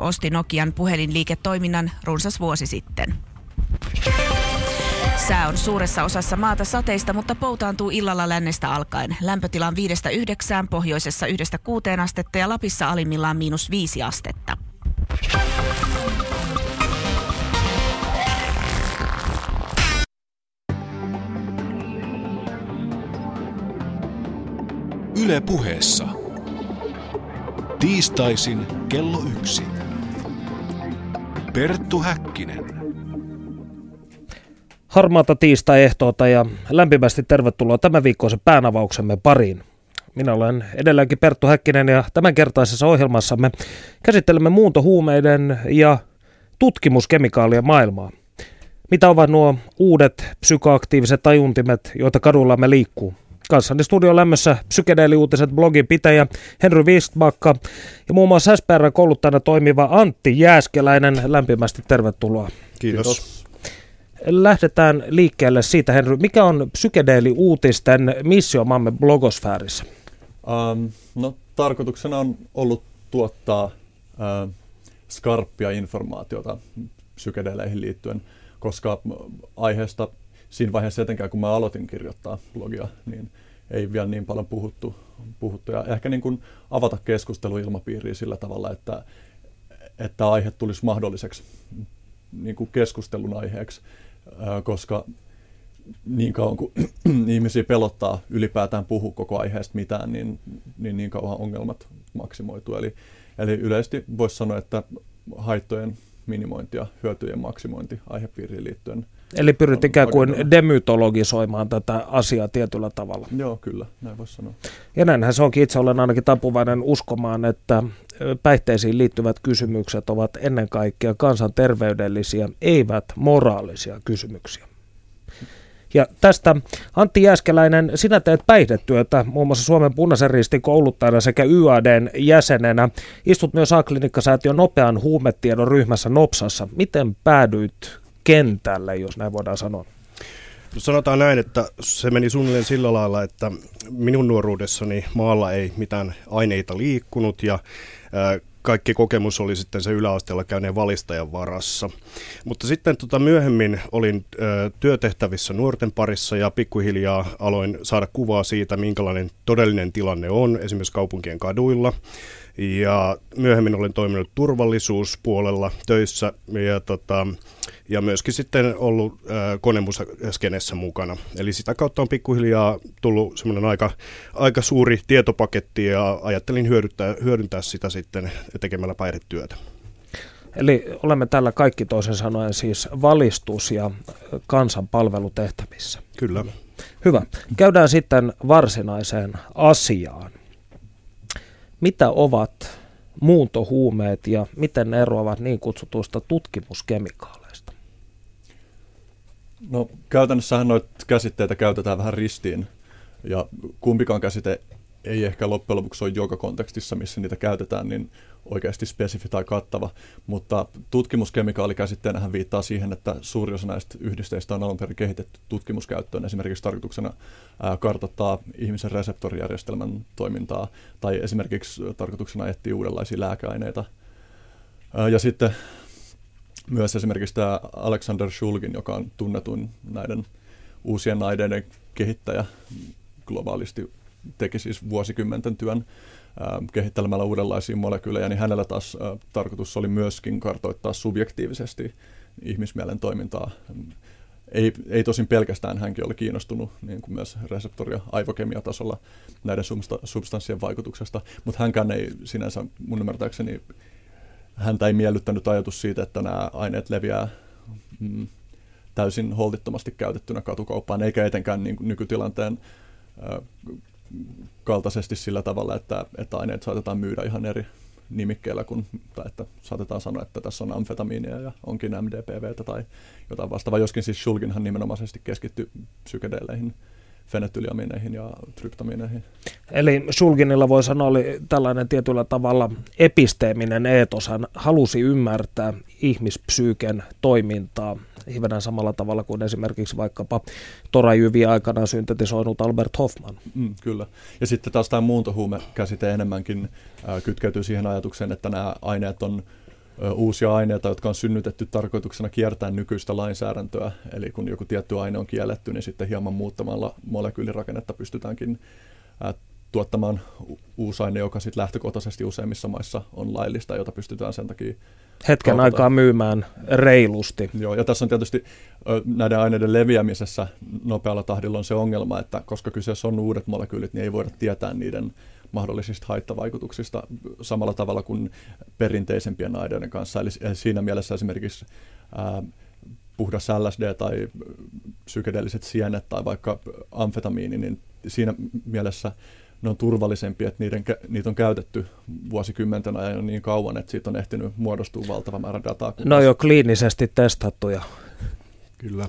osti Nokian puhelinliiketoiminnan runsas vuosi sitten. Sää on suuressa osassa maata sateista, mutta poutaantuu illalla lännestä alkaen. Lämpötila on 5-9, pohjoisessa 1-6 astetta ja Lapissa alimmillaan miinus 5 astetta. Yle puheessa. Tiistaisin kello yksi. Perttu Häkkinen. Harmaata tiistai-ehtoota ja lämpimästi tervetuloa tämän viikkoisen päänavauksemme pariin. Minä olen edelläkin Perttu Häkkinen ja tämänkertaisessa ohjelmassamme käsittelemme muuntohuumeiden ja tutkimuskemikaalien maailmaa. Mitä ovat nuo uudet psykoaktiiviset tajuntimet, joita kadullamme liikkuu? Kanssani studion lämmössä psykedeeliuutiset blogin pitäjä Henry Wistbakka ja muun muassa SPR kouluttajana toimiva Antti Jääskeläinen. Lämpimästi tervetuloa. Kiitos. Kiitos. Lähdetään liikkeelle siitä, Henry. Mikä on psykedeeliuutisten missio maamme blogosfäärissä? Um, no, tarkoituksena on ollut tuottaa uh, skarppia informaatiota psykedeeleihin liittyen, koska aiheesta siinä vaiheessa etenkään, kun mä aloitin kirjoittaa blogia, niin ei vielä niin paljon puhuttu. puhuttu. Ja ehkä niin kuin avata keskusteluilmapiiriä sillä tavalla, että, että aihe tulisi mahdolliseksi niin kuin keskustelun aiheeksi, koska niin kauan kuin ihmisiä pelottaa ylipäätään puhua koko aiheesta mitään, niin niin, niin kauan ongelmat maksimoituu. Eli, eli yleisesti voisi sanoa, että haittojen minimointi ja hyötyjen maksimointi aihepiiriin liittyen – Eli pyrit ikään kuin demytologisoimaan tätä asiaa tietyllä tavalla. Joo, kyllä, näin voisi sanoa. Ja näinhän se onkin, itse olen ainakin tapuvainen uskomaan, että päihteisiin liittyvät kysymykset ovat ennen kaikkea kansanterveydellisiä, eivät moraalisia kysymyksiä. Ja tästä Antti Jääskeläinen, sinä teet päihdetyötä muun muassa Suomen punaisen ristin kouluttajana sekä YADn jäsenenä. Istut myös A-klinikkasäätiön nopean huumetiedon ryhmässä NOPSassa. Miten päädyit kentälle, jos näin voidaan sanoa? No sanotaan näin, että se meni suunnilleen sillä lailla, että minun nuoruudessani maalla ei mitään aineita liikkunut ja kaikki kokemus oli sitten se yläasteella käyneen valistajan varassa. Mutta sitten tota myöhemmin olin ö, työtehtävissä nuorten parissa ja pikkuhiljaa aloin saada kuvaa siitä, minkälainen todellinen tilanne on esimerkiksi kaupunkien kaduilla. Ja myöhemmin olen toiminut turvallisuuspuolella töissä ja, tota, ja myöskin sitten ollut äh, konemusaskenessä mukana. Eli sitä kautta on pikkuhiljaa tullut semmoinen aika, aika suuri tietopaketti ja ajattelin hyödyntää, hyödyntää sitä sitten tekemällä päihdetyötä. Eli olemme täällä kaikki toisen sanoen siis valistus- ja kansanpalvelutehtävissä. Kyllä. Hyvä. Käydään sitten varsinaiseen asiaan mitä ovat muuntohuumeet ja miten ne eroavat niin kutsutuista tutkimuskemikaaleista? No käytännössähän noita käsitteitä käytetään vähän ristiin ja kumpikaan käsite ei ehkä loppujen lopuksi ole joka kontekstissa, missä niitä käytetään, niin oikeasti spesifi tai kattava, mutta tutkimuskemikaalikäsitteenähän viittaa siihen, että suuri osa näistä yhdisteistä on alun perin kehitetty tutkimuskäyttöön, esimerkiksi tarkoituksena kartoittaa ihmisen reseptorijärjestelmän toimintaa, tai esimerkiksi tarkoituksena etsiä uudenlaisia lääkeaineita. Ja sitten myös esimerkiksi tämä Alexander Shulgin, joka on tunnetuin näiden uusien aineiden kehittäjä globaalisti, teki siis vuosikymmenten työn kehittelemällä uudenlaisia molekyylejä, niin hänellä taas tarkoitus oli myöskin kartoittaa subjektiivisesti ihmismielen toimintaa. Ei, ei tosin pelkästään hänkin oli kiinnostunut niin kuin myös reseptori- ja aivokemiatasolla näiden substanssien vaikutuksesta, mutta hänkään ei sinänsä mun ymmärtääkseni, häntä ei miellyttänyt ajatus siitä, että nämä aineet leviää mm, täysin holtittomasti käytettynä katukauppaan, eikä etenkään niin nykytilanteen kaltaisesti sillä tavalla, että, että aineet saatetaan myydä ihan eri nimikkeellä, kuin, tai että saatetaan sanoa, että tässä on amfetamiinia ja onkin MDPVtä tai jotain vastaavaa, joskin siis Shulginhan nimenomaisesti keskittyy psykedeleihin fenetyliamineihin ja tryptamineihin. Eli Shulginilla voi sanoa oli tällainen tietyllä tavalla episteeminen eetos. Hän halusi ymmärtää ihmispsyyken toimintaa hivenen samalla tavalla kuin esimerkiksi vaikkapa torajyviä aikana syntetisoinut Albert Hoffman. Mm, kyllä. Ja sitten taas tämä muuntohuume-käsite enemmänkin äh, kytkeytyy siihen ajatukseen, että nämä aineet on uusia aineita, jotka on synnytetty tarkoituksena kiertää nykyistä lainsäädäntöä. Eli kun joku tietty aine on kielletty, niin sitten hieman muuttamalla molekyylirakennetta pystytäänkin tuottamaan uusi aine, joka sitten lähtökohtaisesti useimmissa maissa on laillista, jota pystytään sen takia hetken kaupata. aikaa myymään reilusti. Joo, ja tässä on tietysti näiden aineiden leviämisessä nopealla tahdilla on se ongelma, että koska kyseessä on uudet molekyylit, niin ei voida tietää niiden mahdollisista haittavaikutuksista samalla tavalla kuin perinteisempien aineiden kanssa. Eli siinä mielessä esimerkiksi ää, puhdas LSD tai psykedeelliset sienet tai vaikka amfetamiini, niin siinä mielessä ne on turvallisempia, että niiden, niitä on käytetty vuosikymmenten ajan niin kauan, että siitä on ehtinyt muodostua valtava määrä dataa. No jo kliinisesti testattuja. Kyllä.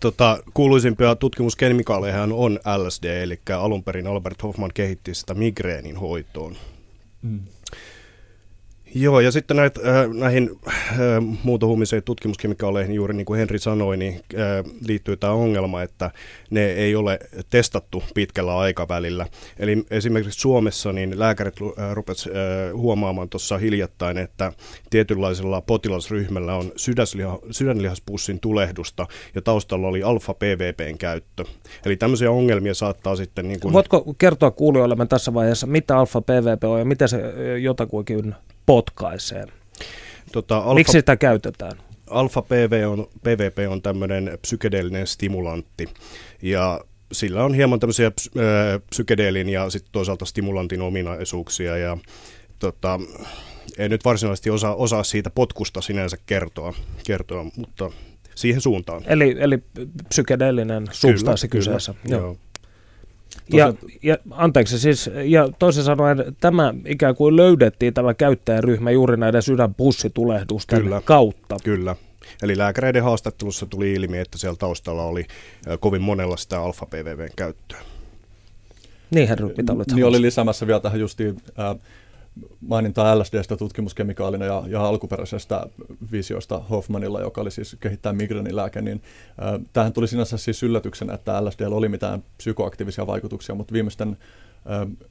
Tota, kuuluisimpia tutkimuskemikaaleja on LSD, eli alun perin Albert Hoffman kehitti sitä migreenin hoitoon. Mm. Joo, ja sitten näitä, äh, näihin äh, muuntohuumiseen tutkimuskemikaaleihin, juuri niin kuin Henri sanoi, niin äh, liittyy tämä ongelma, että ne ei ole testattu pitkällä aikavälillä. Eli esimerkiksi Suomessa niin lääkärit äh, rupesivat äh, huomaamaan tuossa hiljattain, että tietynlaisella potilasryhmällä on sydänliha, sydänlihaspussin tulehdusta ja taustalla oli alfa-PVPn käyttö. Eli tämmöisiä ongelmia saattaa sitten... Niin kuin... Voitko kertoa kuulijoillemme tässä vaiheessa, mitä alfa-PVP on ja miten se äh, jotakuinkin potkaisee. Tota, alfa, Miksi sitä käytetään? Alfa-PV on, PVP on tämmöinen psykedeellinen stimulantti ja sillä on hieman tämmöisiä psykedeelin ja sitten toisaalta stimulantin ominaisuuksia ja tota, en nyt varsinaisesti osaa, osaa siitä potkusta sinänsä kertoa, kertoa mutta siihen suuntaan. Eli, eli psykedeellinen substanssi kyseessä. Kyllä, joo. joo. Ja, ja, anteeksi, siis, ja toisin sanoen tämä ikään kuin löydettiin tämä käyttäjäryhmä juuri näiden sydänpussitulehdusten kyllä, kautta. Kyllä. Eli lääkäreiden haastattelussa tuli ilmi, että siellä taustalla oli kovin monella sitä alfa-PVVn käyttöä. Niin, herra, mitä olet Niin oli lisäämässä vielä tähän justiin äh, mainintaa LSDstä tutkimuskemikaalina ja, ja alkuperäisestä visiosta Hoffmanilla, joka oli siis kehittää migreenilääke, niin äh, tähän tuli sinänsä siis yllätyksenä, että LSDllä oli mitään psykoaktiivisia vaikutuksia, mutta viimeisten äh,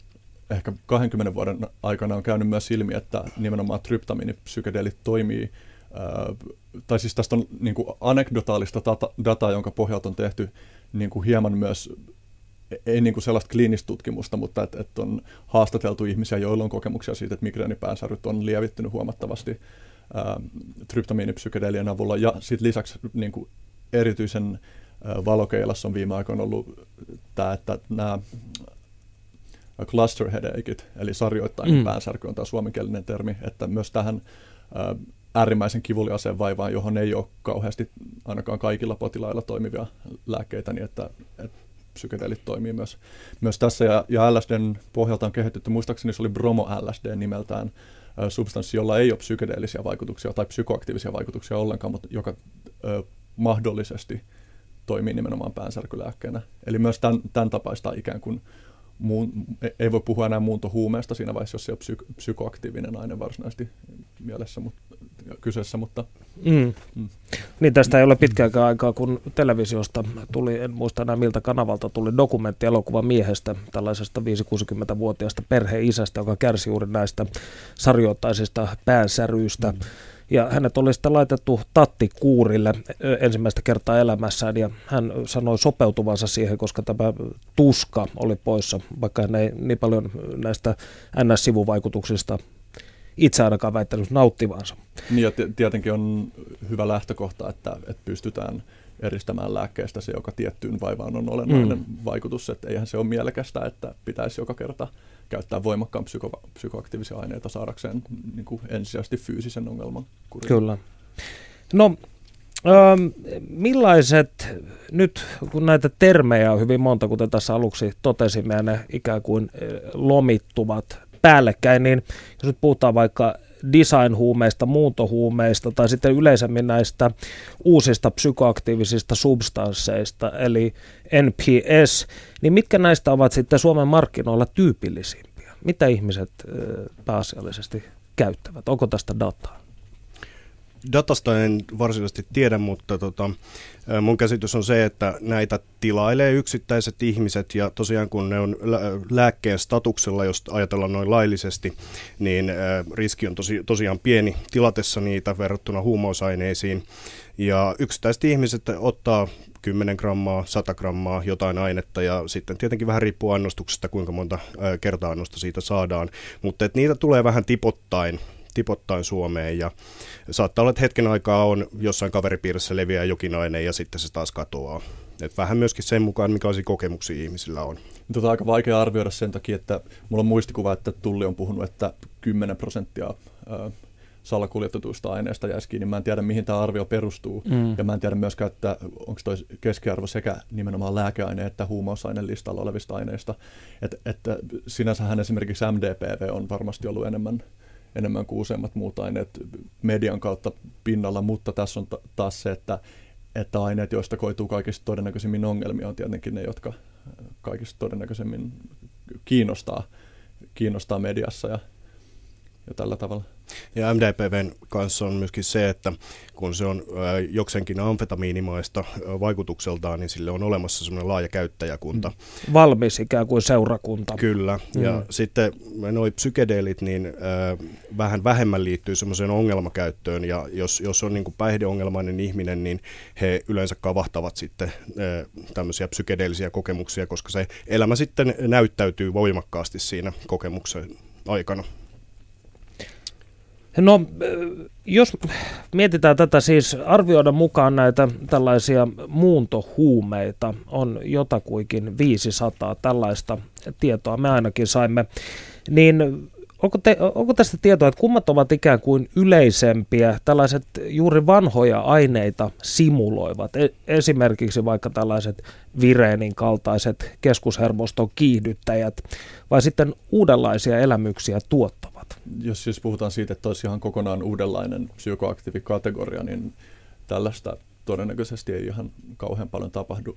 ehkä 20 vuoden aikana on käynyt myös ilmi, että nimenomaan tryptamiinipsykedeelit toimii tai siis tästä on niin anekdotaalista data, dataa, jonka pohjalta on tehty niin hieman myös ei niin kuin sellaista kliinistä tutkimusta, mutta että, että on haastateltu ihmisiä, joilla on kokemuksia siitä, että migreenipäänsärryt on lievittynyt huomattavasti ää, tryptamiinipsykedelien avulla. Ja sitten lisäksi niin kuin erityisen ää, valokeilassa on viime aikoina ollut tämä, että nämä cluster headacheit, eli sarjoittainen mm. päänsärky on tämä suomenkielinen termi, että myös tähän ää, äärimmäisen kivuliaseen vaivaan, johon ei ole kauheasti ainakaan kaikilla potilailla toimivia lääkkeitä, niin että, että psykedeelit toimii myös, myös tässä. Ja, ja LSDn pohjalta on kehitetty, muistaakseni se oli bromo LSD nimeltään, substanssi, jolla ei ole psykedeellisiä vaikutuksia tai psykoaktiivisia vaikutuksia ollenkaan, mutta joka ö, mahdollisesti toimii nimenomaan päänsärkylääkkeenä. Eli myös tämän, tämän tapaista ikään kuin muun, e, ei voi puhua enää muuntohuumeesta siinä vaiheessa, jos se on psyk- psykoaktiivinen aine varsinaisesti mielessä, mutta kyseessä, mutta... Mm. Mm. Niin tästä ei ole pitkäänkään aikaa, kun televisiosta tuli, en muista enää miltä kanavalta tuli dokumenttielokuva miehestä, tällaisesta 5-60-vuotiaasta perheisästä, joka kärsi juuri näistä sarjoittaisista päänsäryistä. Mm. Ja hänet oli sitten laitettu tattikuurille ensimmäistä kertaa elämässään ja hän sanoi sopeutuvansa siihen, koska tämä tuska oli poissa, vaikka hän ei niin paljon näistä NS-sivuvaikutuksista itse ainakaan väittänyt nauttivansa. Niin ja tietenkin on hyvä lähtökohta, että, että pystytään eristämään lääkkeestä se, joka tiettyyn vaivaan on olennainen mm. vaikutus. Että eihän se ole mielekästä, että pitäisi joka kerta käyttää voimakkaan psyko- psykoaktiivisia aineita saadakseen niin kuin ensisijaisesti fyysisen ongelman kuriin. Kyllä. No, ähm, millaiset, nyt kun näitä termejä on hyvin monta, kuten tässä aluksi totesimme, ja ne ikään kuin lomittuvat päällekkäin, niin jos nyt puhutaan vaikka design-huumeista, muuntohuumeista tai sitten yleisemmin näistä uusista psykoaktiivisista substansseista, eli NPS, niin mitkä näistä ovat sitten Suomen markkinoilla tyypillisimpiä? Mitä ihmiset pääasiallisesti käyttävät? Onko tästä dataa? Datasta en varsinaisesti tiedä, mutta tota, mun käsitys on se, että näitä tilailee yksittäiset ihmiset ja tosiaan kun ne on lääkkeen statuksella, jos ajatellaan noin laillisesti, niin riski on tosi, tosiaan pieni tilatessa niitä verrattuna huumausaineisiin. Ja yksittäiset ihmiset ottaa 10 grammaa, 100 grammaa jotain ainetta ja sitten tietenkin vähän riippuu annostuksesta, kuinka monta kerta-annosta siitä saadaan. Mutta niitä tulee vähän tipottain tipottain Suomeen ja saattaa olla, että hetken aikaa on jossain kaveripiirissä leviää jokin aine ja sitten se taas katoaa. Et vähän myöskin sen mukaan, mikä kokemuksia ihmisillä on. Tota on aika vaikea arvioida sen takia, että mulla on muistikuva, että Tulli on puhunut, että 10 prosenttia salakuljetetuista aineista jäisi kiinni. Mä en tiedä, mihin tämä arvio perustuu. Mm. Ja mä en tiedä myöskään, että onko toi keskiarvo sekä nimenomaan lääkeaine- että huumausaineen listalla olevista aineista. Et, että sinänsähän esimerkiksi MDPV on varmasti ollut enemmän, enemmän kuin useimmat muut aineet median kautta pinnalla, mutta tässä on taas se, että, että aineet, joista koituu kaikista todennäköisimmin ongelmia, on tietenkin ne, jotka kaikista todennäköisemmin kiinnostaa, kiinnostaa mediassa. Ja, ja tällä tavalla. Ja MDPVn kanssa on myöskin se, että kun se on joksenkin amfetamiinimaista vaikutukseltaan, niin sille on olemassa semmoinen laaja käyttäjäkunta. Mm. Valmis ikään kuin seurakunta. Kyllä. Mm. Ja sitten noi psykedeelit, niin äh, vähän vähemmän liittyy semmoiseen ongelmakäyttöön. Ja jos, jos on niin kuin päihdeongelmainen ihminen, niin he yleensä kavahtavat sitten tämmöisiä psykedeellisiä kokemuksia, koska se elämä sitten näyttäytyy voimakkaasti siinä kokemuksen aikana. No, jos mietitään tätä siis, arvioida mukaan näitä tällaisia muuntohuumeita on jotakuinkin 500 tällaista tietoa, me ainakin saimme, niin onko, te, onko tästä tietoa, että kummat ovat ikään kuin yleisempiä, tällaiset juuri vanhoja aineita simuloivat, e, esimerkiksi vaikka tällaiset vireenin kaltaiset keskushermoston kiihdyttäjät, vai sitten uudenlaisia elämyksiä tuottavat? Jos siis puhutaan siitä, että olisi ihan kokonaan uudenlainen psykoaktiivikategoria, niin tällaista todennäköisesti ei ihan kauhean paljon tapahdu,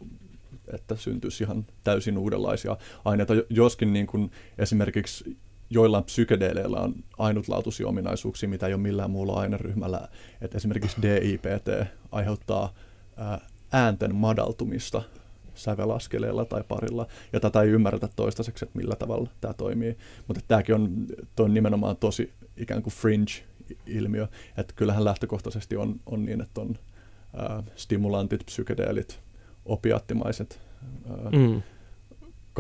että syntyisi ihan täysin uudenlaisia aineita, joskin niin kuin esimerkiksi joillain psykedeeleillä on ainutlaatuisia ominaisuuksia, mitä ei ole millään muulla aineryhmällä. Että esimerkiksi DIPT aiheuttaa äänten madaltumista sävelaskeleella tai parilla, ja tätä ei ymmärretä toistaiseksi, että millä tavalla tämä toimii. Mutta tämäkin on, on nimenomaan tosi ikään kuin fringe-ilmiö, että kyllähän lähtökohtaisesti on, on niin, että on ää, stimulantit, psykedeelit, opiattimaiset ää, mm.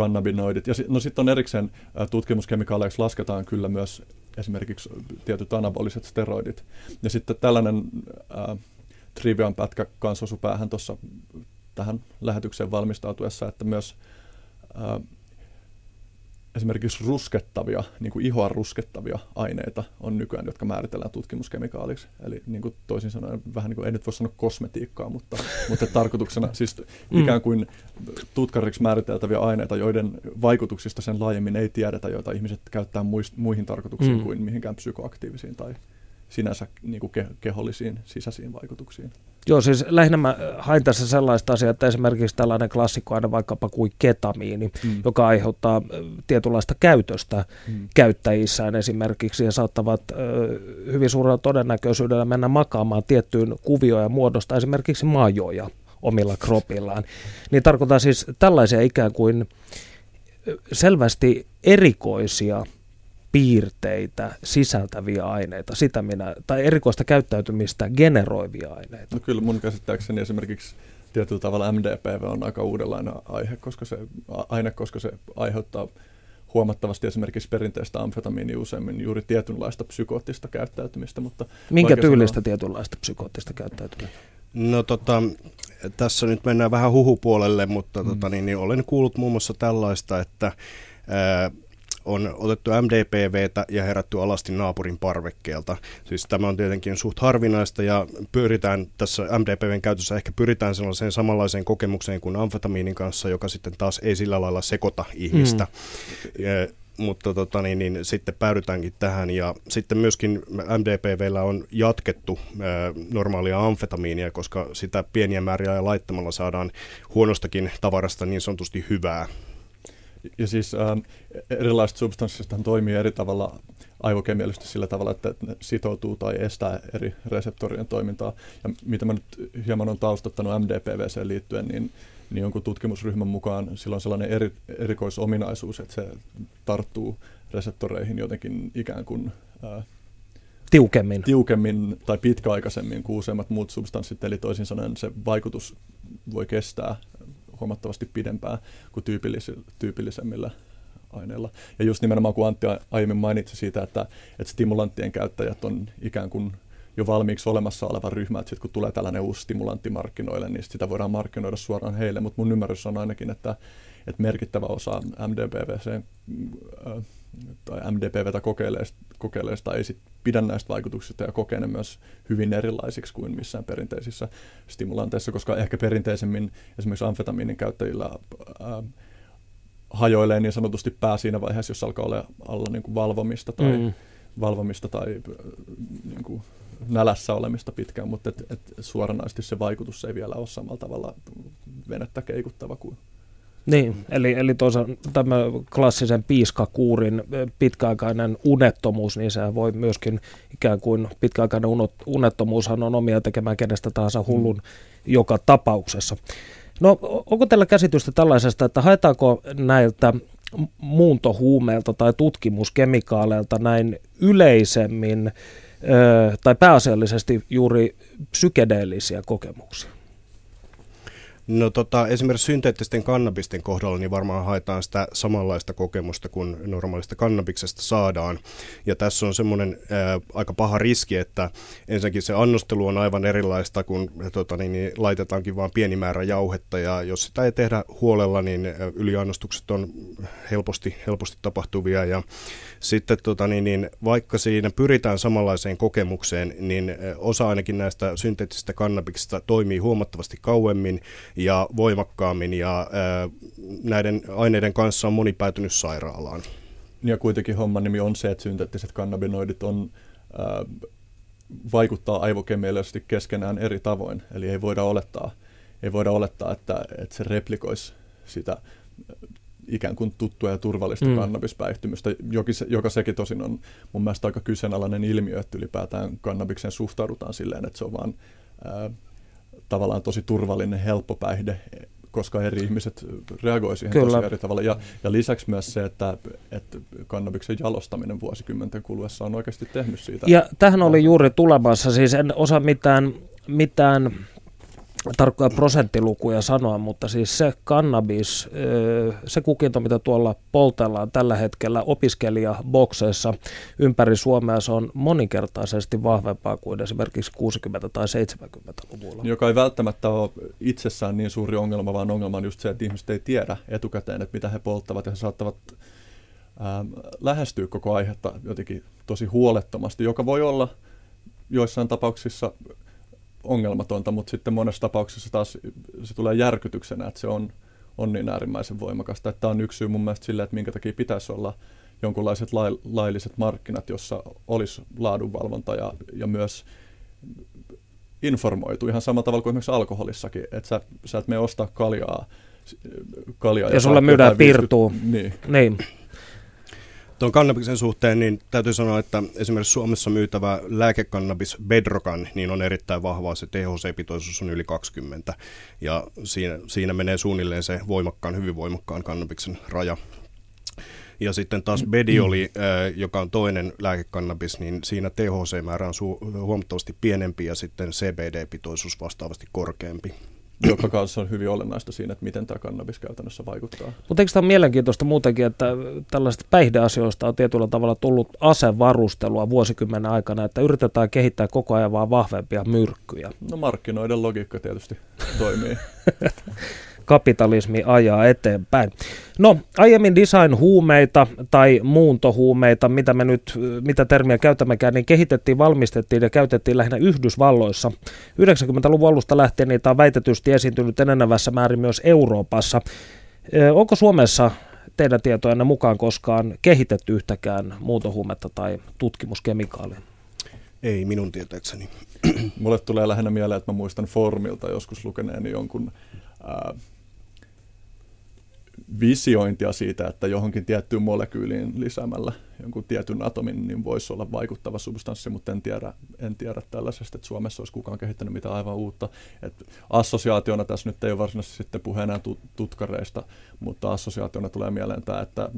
Kannabinoidit. Ja no sitten on erikseen tutkimuskemikaaleiksi lasketaan kyllä myös esimerkiksi tietyt anaboliset steroidit. Ja sitten tällainen ää, trivian pätkä kanssa osui päähän tuossa tähän lähetykseen valmistautuessa, että myös ää, esimerkiksi ruskettavia, niin kuin ihoa ruskettavia aineita on nykyään, jotka määritellään tutkimuskemikaaliksi. Eli niin kuin toisin sanoen, vähän niin kuin, ei nyt voi sanoa kosmetiikkaa, mutta, mutta tarkoituksena siis mm. ikään kuin tutkariksi määriteltäviä aineita, joiden vaikutuksista sen laajemmin ei tiedetä, joita ihmiset käyttää muihin tarkoituksiin mm. kuin mihinkään psykoaktiivisiin tai sinänsä niin kuin kehollisiin sisäisiin vaikutuksiin. Joo, siis lähinnä mä hain tässä sellaista asiaa, että esimerkiksi tällainen klassikkoaine vaikkapa kuin ketamiini, mm. joka aiheuttaa tietynlaista käytöstä mm. käyttäjissään esimerkiksi ja saattavat ö, hyvin suurella todennäköisyydellä mennä makaamaan tiettyyn kuvioon ja muodosta esimerkiksi majoja omilla kropillaan. Niin tarkoittaa siis tällaisia ikään kuin selvästi erikoisia piirteitä sisältäviä aineita, sitä minä, tai erikoista käyttäytymistä generoivia aineita. No kyllä mun käsittääkseni esimerkiksi tietyllä tavalla MDPV on aika uudenlainen aihe, koska se, aine, koska se aiheuttaa huomattavasti esimerkiksi perinteistä amfetamiinia useammin juuri tietynlaista psykoottista käyttäytymistä. Mutta Minkä tyylistä sanoa... tietynlaista psykoottista käyttäytymistä? No tota, tässä nyt mennään vähän huhupuolelle, mutta mm. tota, niin, niin olen kuullut muun muassa tällaista, että ää, on otettu MDPVtä ja herätty alasti naapurin parvekkeelta. Siis tämä on tietenkin suht harvinaista ja pyritään tässä MDPVn käytössä ehkä pyritään sellaiseen samanlaiseen kokemukseen kuin amfetamiinin kanssa, joka sitten taas ei sillä lailla sekota ihmistä. Mm. Ja, mutta tota, niin, niin, sitten päädytäänkin tähän ja sitten myöskin MDPVllä on jatkettu ää, normaalia amfetamiinia, koska sitä pieniä määriä ja laittamalla saadaan huonostakin tavarasta niin sanotusti hyvää. Ja siis äh, erilaiset substanssista toimii eri tavalla aivokemiallisesti sillä tavalla, että ne sitoutuu tai estää eri reseptorien toimintaa. Ja mitä mä nyt hieman on taustattanut MDPVC liittyen, niin, niin jonkun tutkimusryhmän mukaan sillä on sellainen eri, erikoisominaisuus, että se tarttuu reseptoreihin jotenkin ikään kuin äh, tiukemmin. tiukemmin tai pitkäaikaisemmin kuin useimmat muut substanssit, eli toisin sanoen se vaikutus voi kestää huomattavasti pidempään kuin tyypillis- tyypillisemmillä aineilla. Ja just nimenomaan kun Antti aiemmin mainitsi siitä, että, että stimulanttien käyttäjät on ikään kuin jo valmiiksi olemassa oleva ryhmä, että sitten kun tulee tällainen uusi stimulantti markkinoille, niin sitä voidaan markkinoida suoraan heille, mutta mun ymmärrys on ainakin, että, että merkittävä osa MDPVC tai MDPVtä kokeileista, kokeileista ei sit pidä näistä vaikutuksista ja kokee ne myös hyvin erilaisiksi kuin missään perinteisissä stimulanteissa, koska ehkä perinteisemmin esimerkiksi amfetamiinin käyttäjillä ää, hajoilee niin sanotusti pää siinä vaiheessa, jos alkaa olla alla niin kuin valvomista tai, mm. valvomista tai niin kuin nälässä olemista pitkään, mutta et, et suoranaisesti se vaikutus ei vielä ole samalla tavalla venettä keikuttava kuin niin, eli, eli toisaalta tämä klassisen piiskakuurin pitkäaikainen unettomuus, niin se voi myöskin ikään kuin pitkäaikainen unettomuushan on omia tekemään kenestä tahansa hullun mm. joka tapauksessa. No onko teillä käsitystä tällaisesta, että haetaanko näiltä muuntohuumeilta tai tutkimuskemikaaleilta näin yleisemmin ö, tai pääasiallisesti juuri psykedeellisiä kokemuksia? No tota, esimerkiksi synteettisten kannabisten kohdalla niin varmaan haetaan sitä samanlaista kokemusta kuin normaalista kannabiksesta saadaan. Ja tässä on semmoinen ää, aika paha riski, että ensinnäkin se annostelu on aivan erilaista, kun tota, niin, niin, laitetaankin vain pieni määrä jauhetta. Ja jos sitä ei tehdä huolella, niin yliannostukset on helposti, helposti tapahtuvia. Ja sitten tota, niin, niin, vaikka siinä pyritään samanlaiseen kokemukseen, niin osa ainakin näistä synteettisistä kannabiksista toimii huomattavasti kauemmin ja voimakkaammin ja ää, näiden aineiden kanssa on moni päätynyt sairaalaan. Ja kuitenkin homman nimi on se, että synteettiset kannabinoidit on, ää, vaikuttaa aivokemiallisesti keskenään eri tavoin. Eli ei voida olettaa, ei voida olettaa että, että se replikoisi sitä ikään kuin tuttua ja turvallista mm. kannabispäihtymystä, joka, joka sekin tosin on mun mielestä aika kyseenalainen ilmiö, että ylipäätään kannabikseen suhtaudutaan silleen, että se on vaan ää, tavallaan tosi turvallinen, helppo päihde, koska eri ihmiset reagoivat siihen Kyllä. tosi eri tavalla. Ja, ja lisäksi myös se, että, että kannabiksen jalostaminen vuosikymmenten kuluessa on oikeasti tehnyt siitä. Ja tähän oli juuri tulemassa, siis en osaa mitään, mitään tarkkoja prosenttilukuja sanoa, mutta siis se kannabis, se kukinto, mitä tuolla poltellaan tällä hetkellä opiskelijabokseissa ympäri Suomea, se on moninkertaisesti vahvempaa kuin esimerkiksi 60- tai 70-luvulla. Joka ei välttämättä ole itsessään niin suuri ongelma, vaan ongelma on just se, että ihmiset ei tiedä etukäteen, että mitä he polttavat ja he saattavat ähm, lähestyä koko aihetta jotenkin tosi huolettomasti, joka voi olla joissain tapauksissa ongelmatonta, mutta sitten monessa tapauksessa taas se tulee järkytyksenä, että se on, on niin äärimmäisen voimakasta. Tämä on yksi syy mun mielestä sille, että minkä takia pitäisi olla jonkunlaiset lailliset markkinat, jossa olisi laadunvalvonta ja, ja myös informoitu ihan samalla tavalla kuin esimerkiksi alkoholissakin, että sä, sä et mene ostaa kaljaa, kaljaa ja, ja sulle myydään pirtuu. Niin. niin. Tuon kannabiksen suhteen niin täytyy sanoa, että esimerkiksi Suomessa myytävä lääkekannabis Bedrocan niin on erittäin vahvaa. Se THC-pitoisuus on yli 20 ja siinä, siinä menee suunnilleen se voimakkaan, hyvin voimakkaan kannabiksen raja. Ja sitten taas Bedioli, äh, joka on toinen lääkekannabis, niin siinä THC-määrä on su- huomattavasti pienempi ja sitten CBD-pitoisuus vastaavasti korkeampi joka kanssa on hyvin olennaista siinä, että miten tämä kannabis käytännössä vaikuttaa. Mutta eikö tämä ole mielenkiintoista muutenkin, että tällaista päihdeasioista on tietyllä tavalla tullut asevarustelua vuosikymmenen aikana, että yritetään kehittää koko ajan vaan vahvempia myrkkyjä? No markkinoiden logiikka tietysti toimii. kapitalismi ajaa eteenpäin. No, aiemmin design-huumeita tai muuntohuumeita, mitä me nyt, mitä termiä käytämmekään, niin kehitettiin, valmistettiin ja käytettiin lähinnä Yhdysvalloissa. 90-luvun alusta lähtien niitä on väitetysti esiintynyt enenevässä määrin myös Euroopassa. Onko Suomessa teidän tietojanne mukaan koskaan kehitetty yhtäkään muuntohuumetta tai tutkimuskemikaalia? Ei minun tietääkseni. Mulle tulee lähinnä mieleen, että mä muistan Formilta joskus lukeneeni jonkun ää, visiointia siitä, että johonkin tiettyyn molekyyliin lisäämällä jonkun tietyn atomin, niin voisi olla vaikuttava substanssi, mutta en tiedä, en tiedä tällaisesta, että Suomessa olisi kukaan kehittänyt mitään aivan uutta. Et assosiaationa tässä nyt ei ole varsinaisesti sitten puhe enää tutkareista, mutta assosiaationa tulee mieleen tämä, että,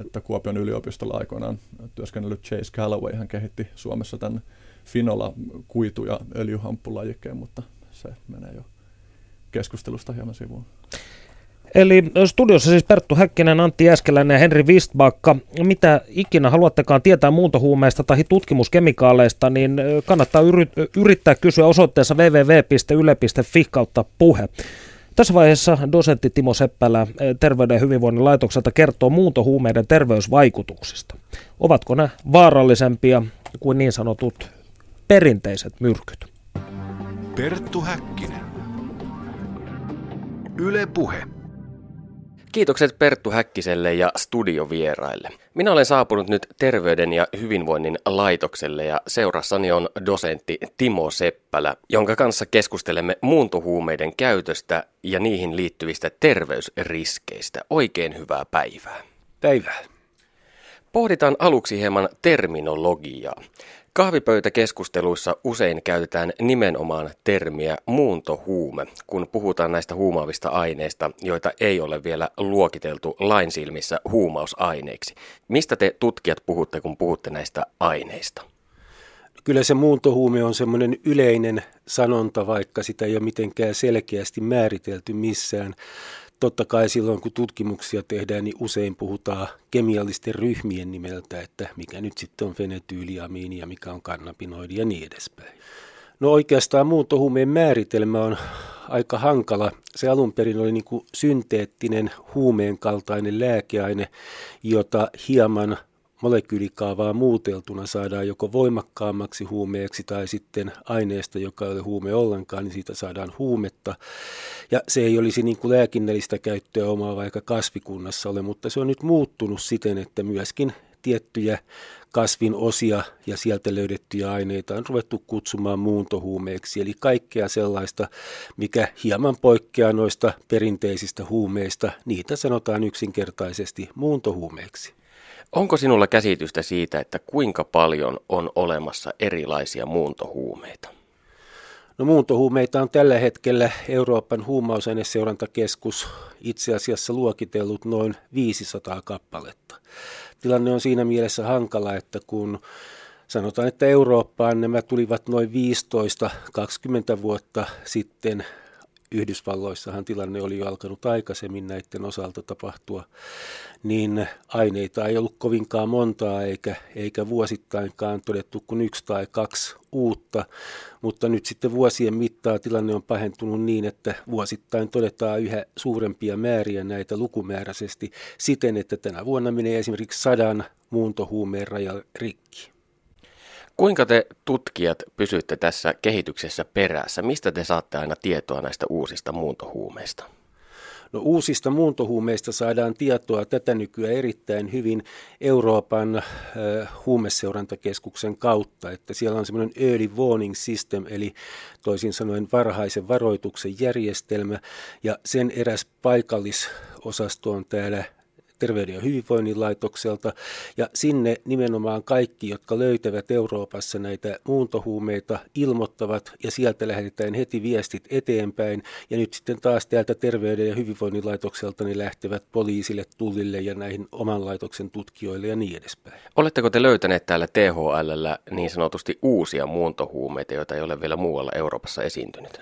että Kuopion yliopistolla aikoinaan työskennellyt Chase Calloway hän kehitti Suomessa tämän Finola kuitu- ja öljyhamppulajikkeen, mutta se menee jo keskustelusta hieman sivuun. Eli studiossa siis Perttu Häkkinen, Antti Jäskeläinen ja Henri Vistbakka. Mitä ikinä haluattekaan tietää muuntohuumeista tai tutkimuskemikaaleista, niin kannattaa yrittää kysyä osoitteessa www.yle.fi kautta puhe. Tässä vaiheessa dosentti Timo Seppälä Terveyden ja hyvinvoinnin laitokselta kertoo muuntohuumeiden terveysvaikutuksista. Ovatko ne vaarallisempia kuin niin sanotut perinteiset myrkyt? Perttu Häkkinen. Yle Puhe. Kiitokset Perttu Häkkiselle ja studiovieraille. Minä olen saapunut nyt Terveyden ja hyvinvoinnin laitokselle ja seurassani on dosentti Timo Seppälä, jonka kanssa keskustelemme muuntohuumeiden käytöstä ja niihin liittyvistä terveysriskeistä. Oikein hyvää päivää. Päivää. Pohditaan aluksi hieman terminologiaa. Kahvipöytäkeskusteluissa usein käytetään nimenomaan termiä muuntohuume, kun puhutaan näistä huumaavista aineista, joita ei ole vielä luokiteltu lain silmissä huumausaineiksi. Mistä te tutkijat puhutte, kun puhutte näistä aineista? Kyllä se muuntohuume on semmoinen yleinen sanonta, vaikka sitä ei ole mitenkään selkeästi määritelty missään. Totta kai silloin, kun tutkimuksia tehdään, niin usein puhutaan kemiallisten ryhmien nimeltä, että mikä nyt sitten on fenetyyliamiini ja mikä on kannabinoidi ja niin edespäin. No oikeastaan muuntohuumeen määritelmä on aika hankala. Se alun perin oli niin kuin synteettinen huumeen kaltainen lääkeaine, jota hieman – molekyylikaavaa muuteltuna saadaan joko voimakkaammaksi huumeeksi tai sitten aineesta, joka ei ole huume ollenkaan, niin siitä saadaan huumetta. Ja se ei olisi niin kuin lääkinnällistä käyttöä omaa vaikka kasvikunnassa ole, mutta se on nyt muuttunut siten, että myöskin tiettyjä kasvin osia ja sieltä löydettyjä aineita on ruvettu kutsumaan muuntohuumeeksi. Eli kaikkea sellaista, mikä hieman poikkeaa noista perinteisistä huumeista, niitä sanotaan yksinkertaisesti muuntohuumeiksi. Onko sinulla käsitystä siitä, että kuinka paljon on olemassa erilaisia muuntohuumeita? No muuntohuumeita on tällä hetkellä Euroopan huumausaineseurantakeskus itse asiassa luokitellut noin 500 kappaletta. Tilanne on siinä mielessä hankala, että kun sanotaan, että Eurooppaan nämä tulivat noin 15-20 vuotta sitten Yhdysvalloissahan tilanne oli jo alkanut aikaisemmin näiden osalta tapahtua, niin aineita ei ollut kovinkaan montaa eikä, eikä vuosittainkaan todettu kuin yksi tai kaksi uutta, mutta nyt sitten vuosien mittaa tilanne on pahentunut niin, että vuosittain todetaan yhä suurempia määriä näitä lukumääräisesti siten, että tänä vuonna menee esimerkiksi sadan muuntohuumeen raja rikki. Kuinka te tutkijat pysytte tässä kehityksessä perässä? Mistä te saatte aina tietoa näistä uusista muuntohuumeista? No, uusista muuntohuumeista saadaan tietoa tätä nykyään erittäin hyvin Euroopan äh, huumeseurantakeskuksen kautta, että siellä on semmoinen early warning system, eli toisin sanoen varhaisen varoituksen järjestelmä, ja sen eräs paikallisosasto on täällä Terveyden ja hyvinvoinnin laitokselta. Ja sinne nimenomaan kaikki, jotka löytävät Euroopassa näitä muuntohuumeita, ilmoittavat ja sieltä lähetetään heti viestit eteenpäin. Ja nyt sitten taas täältä Terveyden ja hyvinvoinnin laitokselta ne lähtevät poliisille, tullille ja näihin oman laitoksen tutkijoille ja niin edespäin. Oletteko te löytäneet täällä THL niin sanotusti uusia muuntohuumeita, joita ei ole vielä muualla Euroopassa esiintynyt?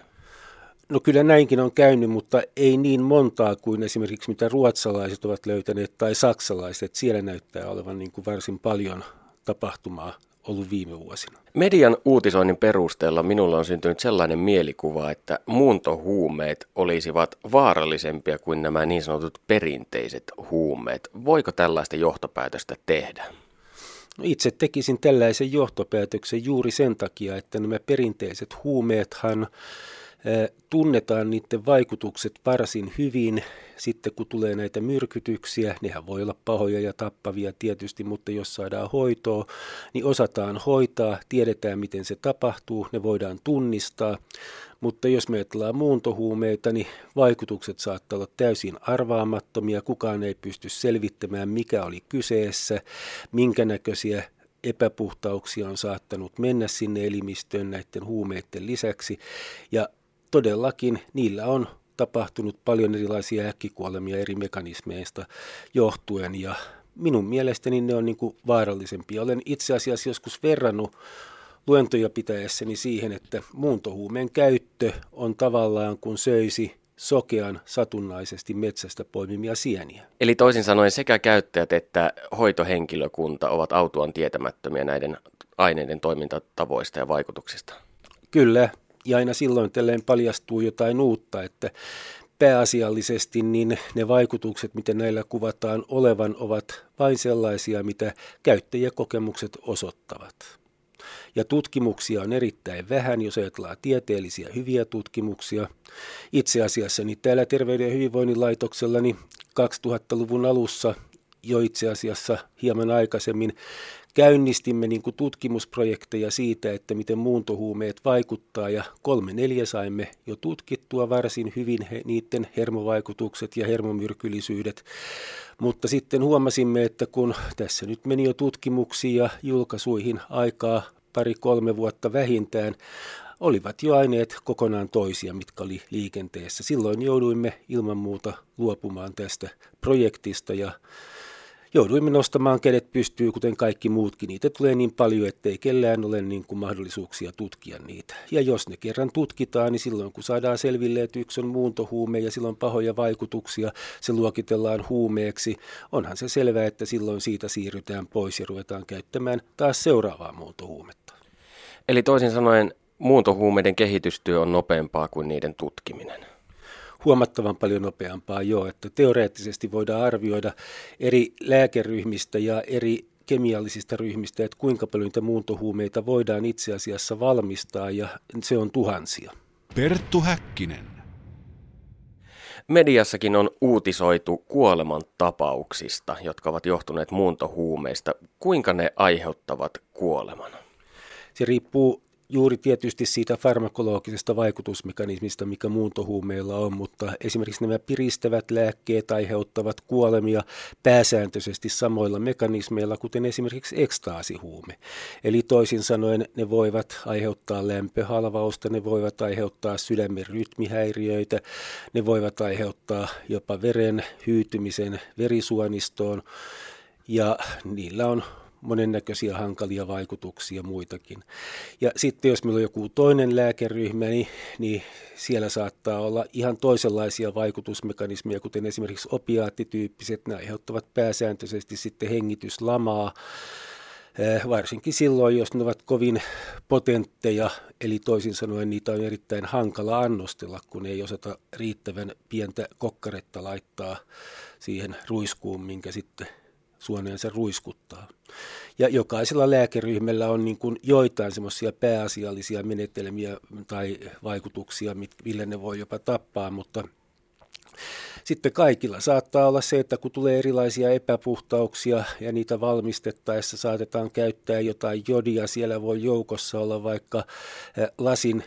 No kyllä näinkin on käynyt, mutta ei niin montaa kuin esimerkiksi mitä ruotsalaiset ovat löytäneet tai saksalaiset. Siellä näyttää olevan niin kuin varsin paljon tapahtumaa ollut viime vuosina. Median uutisoinnin perusteella minulla on syntynyt sellainen mielikuva, että muuntohuumeet olisivat vaarallisempia kuin nämä niin sanotut perinteiset huumeet. Voiko tällaista johtopäätöstä tehdä? No itse tekisin tällaisen johtopäätöksen juuri sen takia, että nämä perinteiset huumeethan tunnetaan niiden vaikutukset varsin hyvin. Sitten kun tulee näitä myrkytyksiä, nehän voi olla pahoja ja tappavia tietysti, mutta jos saadaan hoitoa, niin osataan hoitaa, tiedetään miten se tapahtuu, ne voidaan tunnistaa. Mutta jos me ajatellaan muuntohuumeita, niin vaikutukset saattaa olla täysin arvaamattomia. Kukaan ei pysty selvittämään, mikä oli kyseessä, minkä näköisiä epäpuhtauksia on saattanut mennä sinne elimistöön näiden huumeiden lisäksi. Ja todellakin niillä on tapahtunut paljon erilaisia äkkikuolemia eri mekanismeista johtuen ja minun mielestäni ne on niin kuin vaarallisempia. Olen itse asiassa joskus verrannut luentoja pitäessäni siihen, että muuntohuumeen käyttö on tavallaan kuin söisi sokean satunnaisesti metsästä poimimia sieniä. Eli toisin sanoen sekä käyttäjät että hoitohenkilökunta ovat autuaan tietämättömiä näiden aineiden toimintatavoista ja vaikutuksista. Kyllä, ja aina silloin tälleen paljastuu jotain uutta, että pääasiallisesti niin ne vaikutukset, miten näillä kuvataan olevan, ovat vain sellaisia, mitä käyttäjäkokemukset osoittavat. Ja tutkimuksia on erittäin vähän, jos ajatellaan tieteellisiä hyviä tutkimuksia. Itse asiassa niin täällä Terveyden ja hyvinvoinnin laitoksella niin 2000-luvun alussa jo itse asiassa hieman aikaisemmin käynnistimme niin kuin tutkimusprojekteja siitä, että miten muuntohuumeet vaikuttaa ja kolme neljä saimme jo tutkittua varsin hyvin he, niiden hermovaikutukset ja hermomyrkyllisyydet. Mutta sitten huomasimme, että kun tässä nyt meni jo tutkimuksiin ja julkaisuihin aikaa pari-kolme vuotta vähintään, olivat jo aineet kokonaan toisia, mitkä oli liikenteessä. Silloin jouduimme ilman muuta luopumaan tästä projektista ja jouduimme nostamaan kädet pystyy, kuten kaikki muutkin. Niitä tulee niin paljon, ettei kellään ole niin kuin mahdollisuuksia tutkia niitä. Ja jos ne kerran tutkitaan, niin silloin kun saadaan selville, että yksi on muuntohuume ja silloin pahoja vaikutuksia, se luokitellaan huumeeksi, onhan se selvää, että silloin siitä siirrytään pois ja ruvetaan käyttämään taas seuraavaa muuntohuumetta. Eli toisin sanoen muuntohuumeiden kehitystyö on nopeampaa kuin niiden tutkiminen huomattavan paljon nopeampaa jo, että teoreettisesti voidaan arvioida eri lääkeryhmistä ja eri kemiallisista ryhmistä, että kuinka paljon niitä muuntohuumeita voidaan itse asiassa valmistaa ja se on tuhansia. Perttu Häkkinen. Mediassakin on uutisoitu kuoleman tapauksista, jotka ovat johtuneet muuntohuumeista. Kuinka ne aiheuttavat kuoleman? Se riippuu juuri tietysti siitä farmakologisesta vaikutusmekanismista, mikä muuntohuumeilla on, mutta esimerkiksi nämä piristävät lääkkeet aiheuttavat kuolemia pääsääntöisesti samoilla mekanismeilla, kuten esimerkiksi ekstaasihuume. Eli toisin sanoen ne voivat aiheuttaa lämpöhalvausta, ne voivat aiheuttaa sydämen rytmihäiriöitä, ne voivat aiheuttaa jopa veren hyytymisen verisuonistoon ja niillä on monennäköisiä hankalia vaikutuksia muitakin. Ja sitten jos meillä on joku toinen lääkeryhmä, niin, niin siellä saattaa olla ihan toisenlaisia vaikutusmekanismeja, kuten esimerkiksi opiaattityyppiset. Ne aiheuttavat pääsääntöisesti sitten hengityslamaa, eh, varsinkin silloin, jos ne ovat kovin potentteja, eli toisin sanoen niitä on erittäin hankala annostella, kun ei osata riittävän pientä kokkaretta laittaa siihen ruiskuun, minkä sitten suoneensa ruiskuttaa. Ja jokaisella lääkeryhmällä on niin kuin joitain semmoisia pääasiallisia menetelmiä tai vaikutuksia, millä ne voi jopa tappaa, mutta sitten kaikilla saattaa olla se, että kun tulee erilaisia epäpuhtauksia ja niitä valmistettaessa saatetaan käyttää jotain jodia, siellä voi joukossa olla vaikka lasin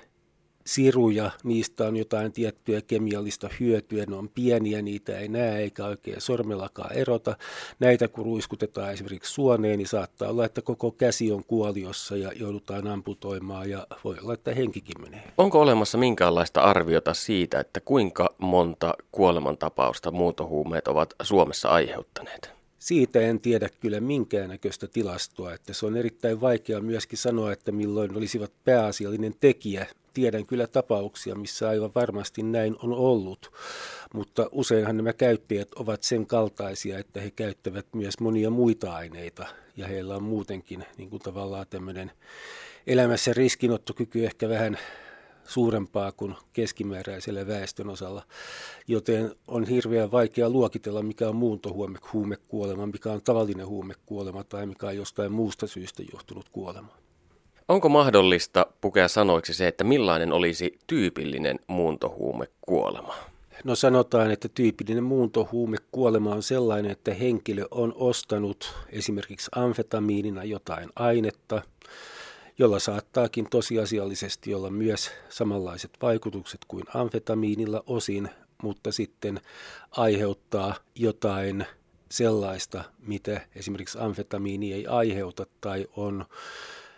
siruja, niistä on jotain tiettyä kemiallista hyötyä, ne on pieniä, niitä ei näe eikä oikein sormellakaan erota. Näitä kun ruiskutetaan esimerkiksi suoneen, niin saattaa olla, että koko käsi on kuoliossa ja joudutaan amputoimaan ja voi olla, että henkikin menee. Onko olemassa minkäänlaista arviota siitä, että kuinka monta kuolemantapausta muuntohuumeet ovat Suomessa aiheuttaneet? Siitä en tiedä kyllä minkäännäköistä tilastoa, että se on erittäin vaikea myöskin sanoa, että milloin olisivat pääasiallinen tekijä. Tiedän kyllä tapauksia, missä aivan varmasti näin on ollut, mutta useinhan nämä käyttäjät ovat sen kaltaisia, että he käyttävät myös monia muita aineita ja heillä on muutenkin niin kuin tavallaan tämmöinen elämässä riskinottokyky ehkä vähän suurempaa kuin keskimääräisellä väestön osalla, joten on hirveän vaikea luokitella, mikä on muuntohuumekuolema, mikä on tavallinen huumekuolema tai mikä on jostain muusta syystä johtunut kuolema. Onko mahdollista pukea sanoiksi se, että millainen olisi tyypillinen muuntohuumekuolema? No sanotaan, että tyypillinen muuntohuumekuolema on sellainen, että henkilö on ostanut esimerkiksi amfetamiinina jotain ainetta, jolla saattaakin tosiasiallisesti olla myös samanlaiset vaikutukset kuin amfetamiinilla osin, mutta sitten aiheuttaa jotain sellaista, mitä esimerkiksi amfetamiini ei aiheuta tai on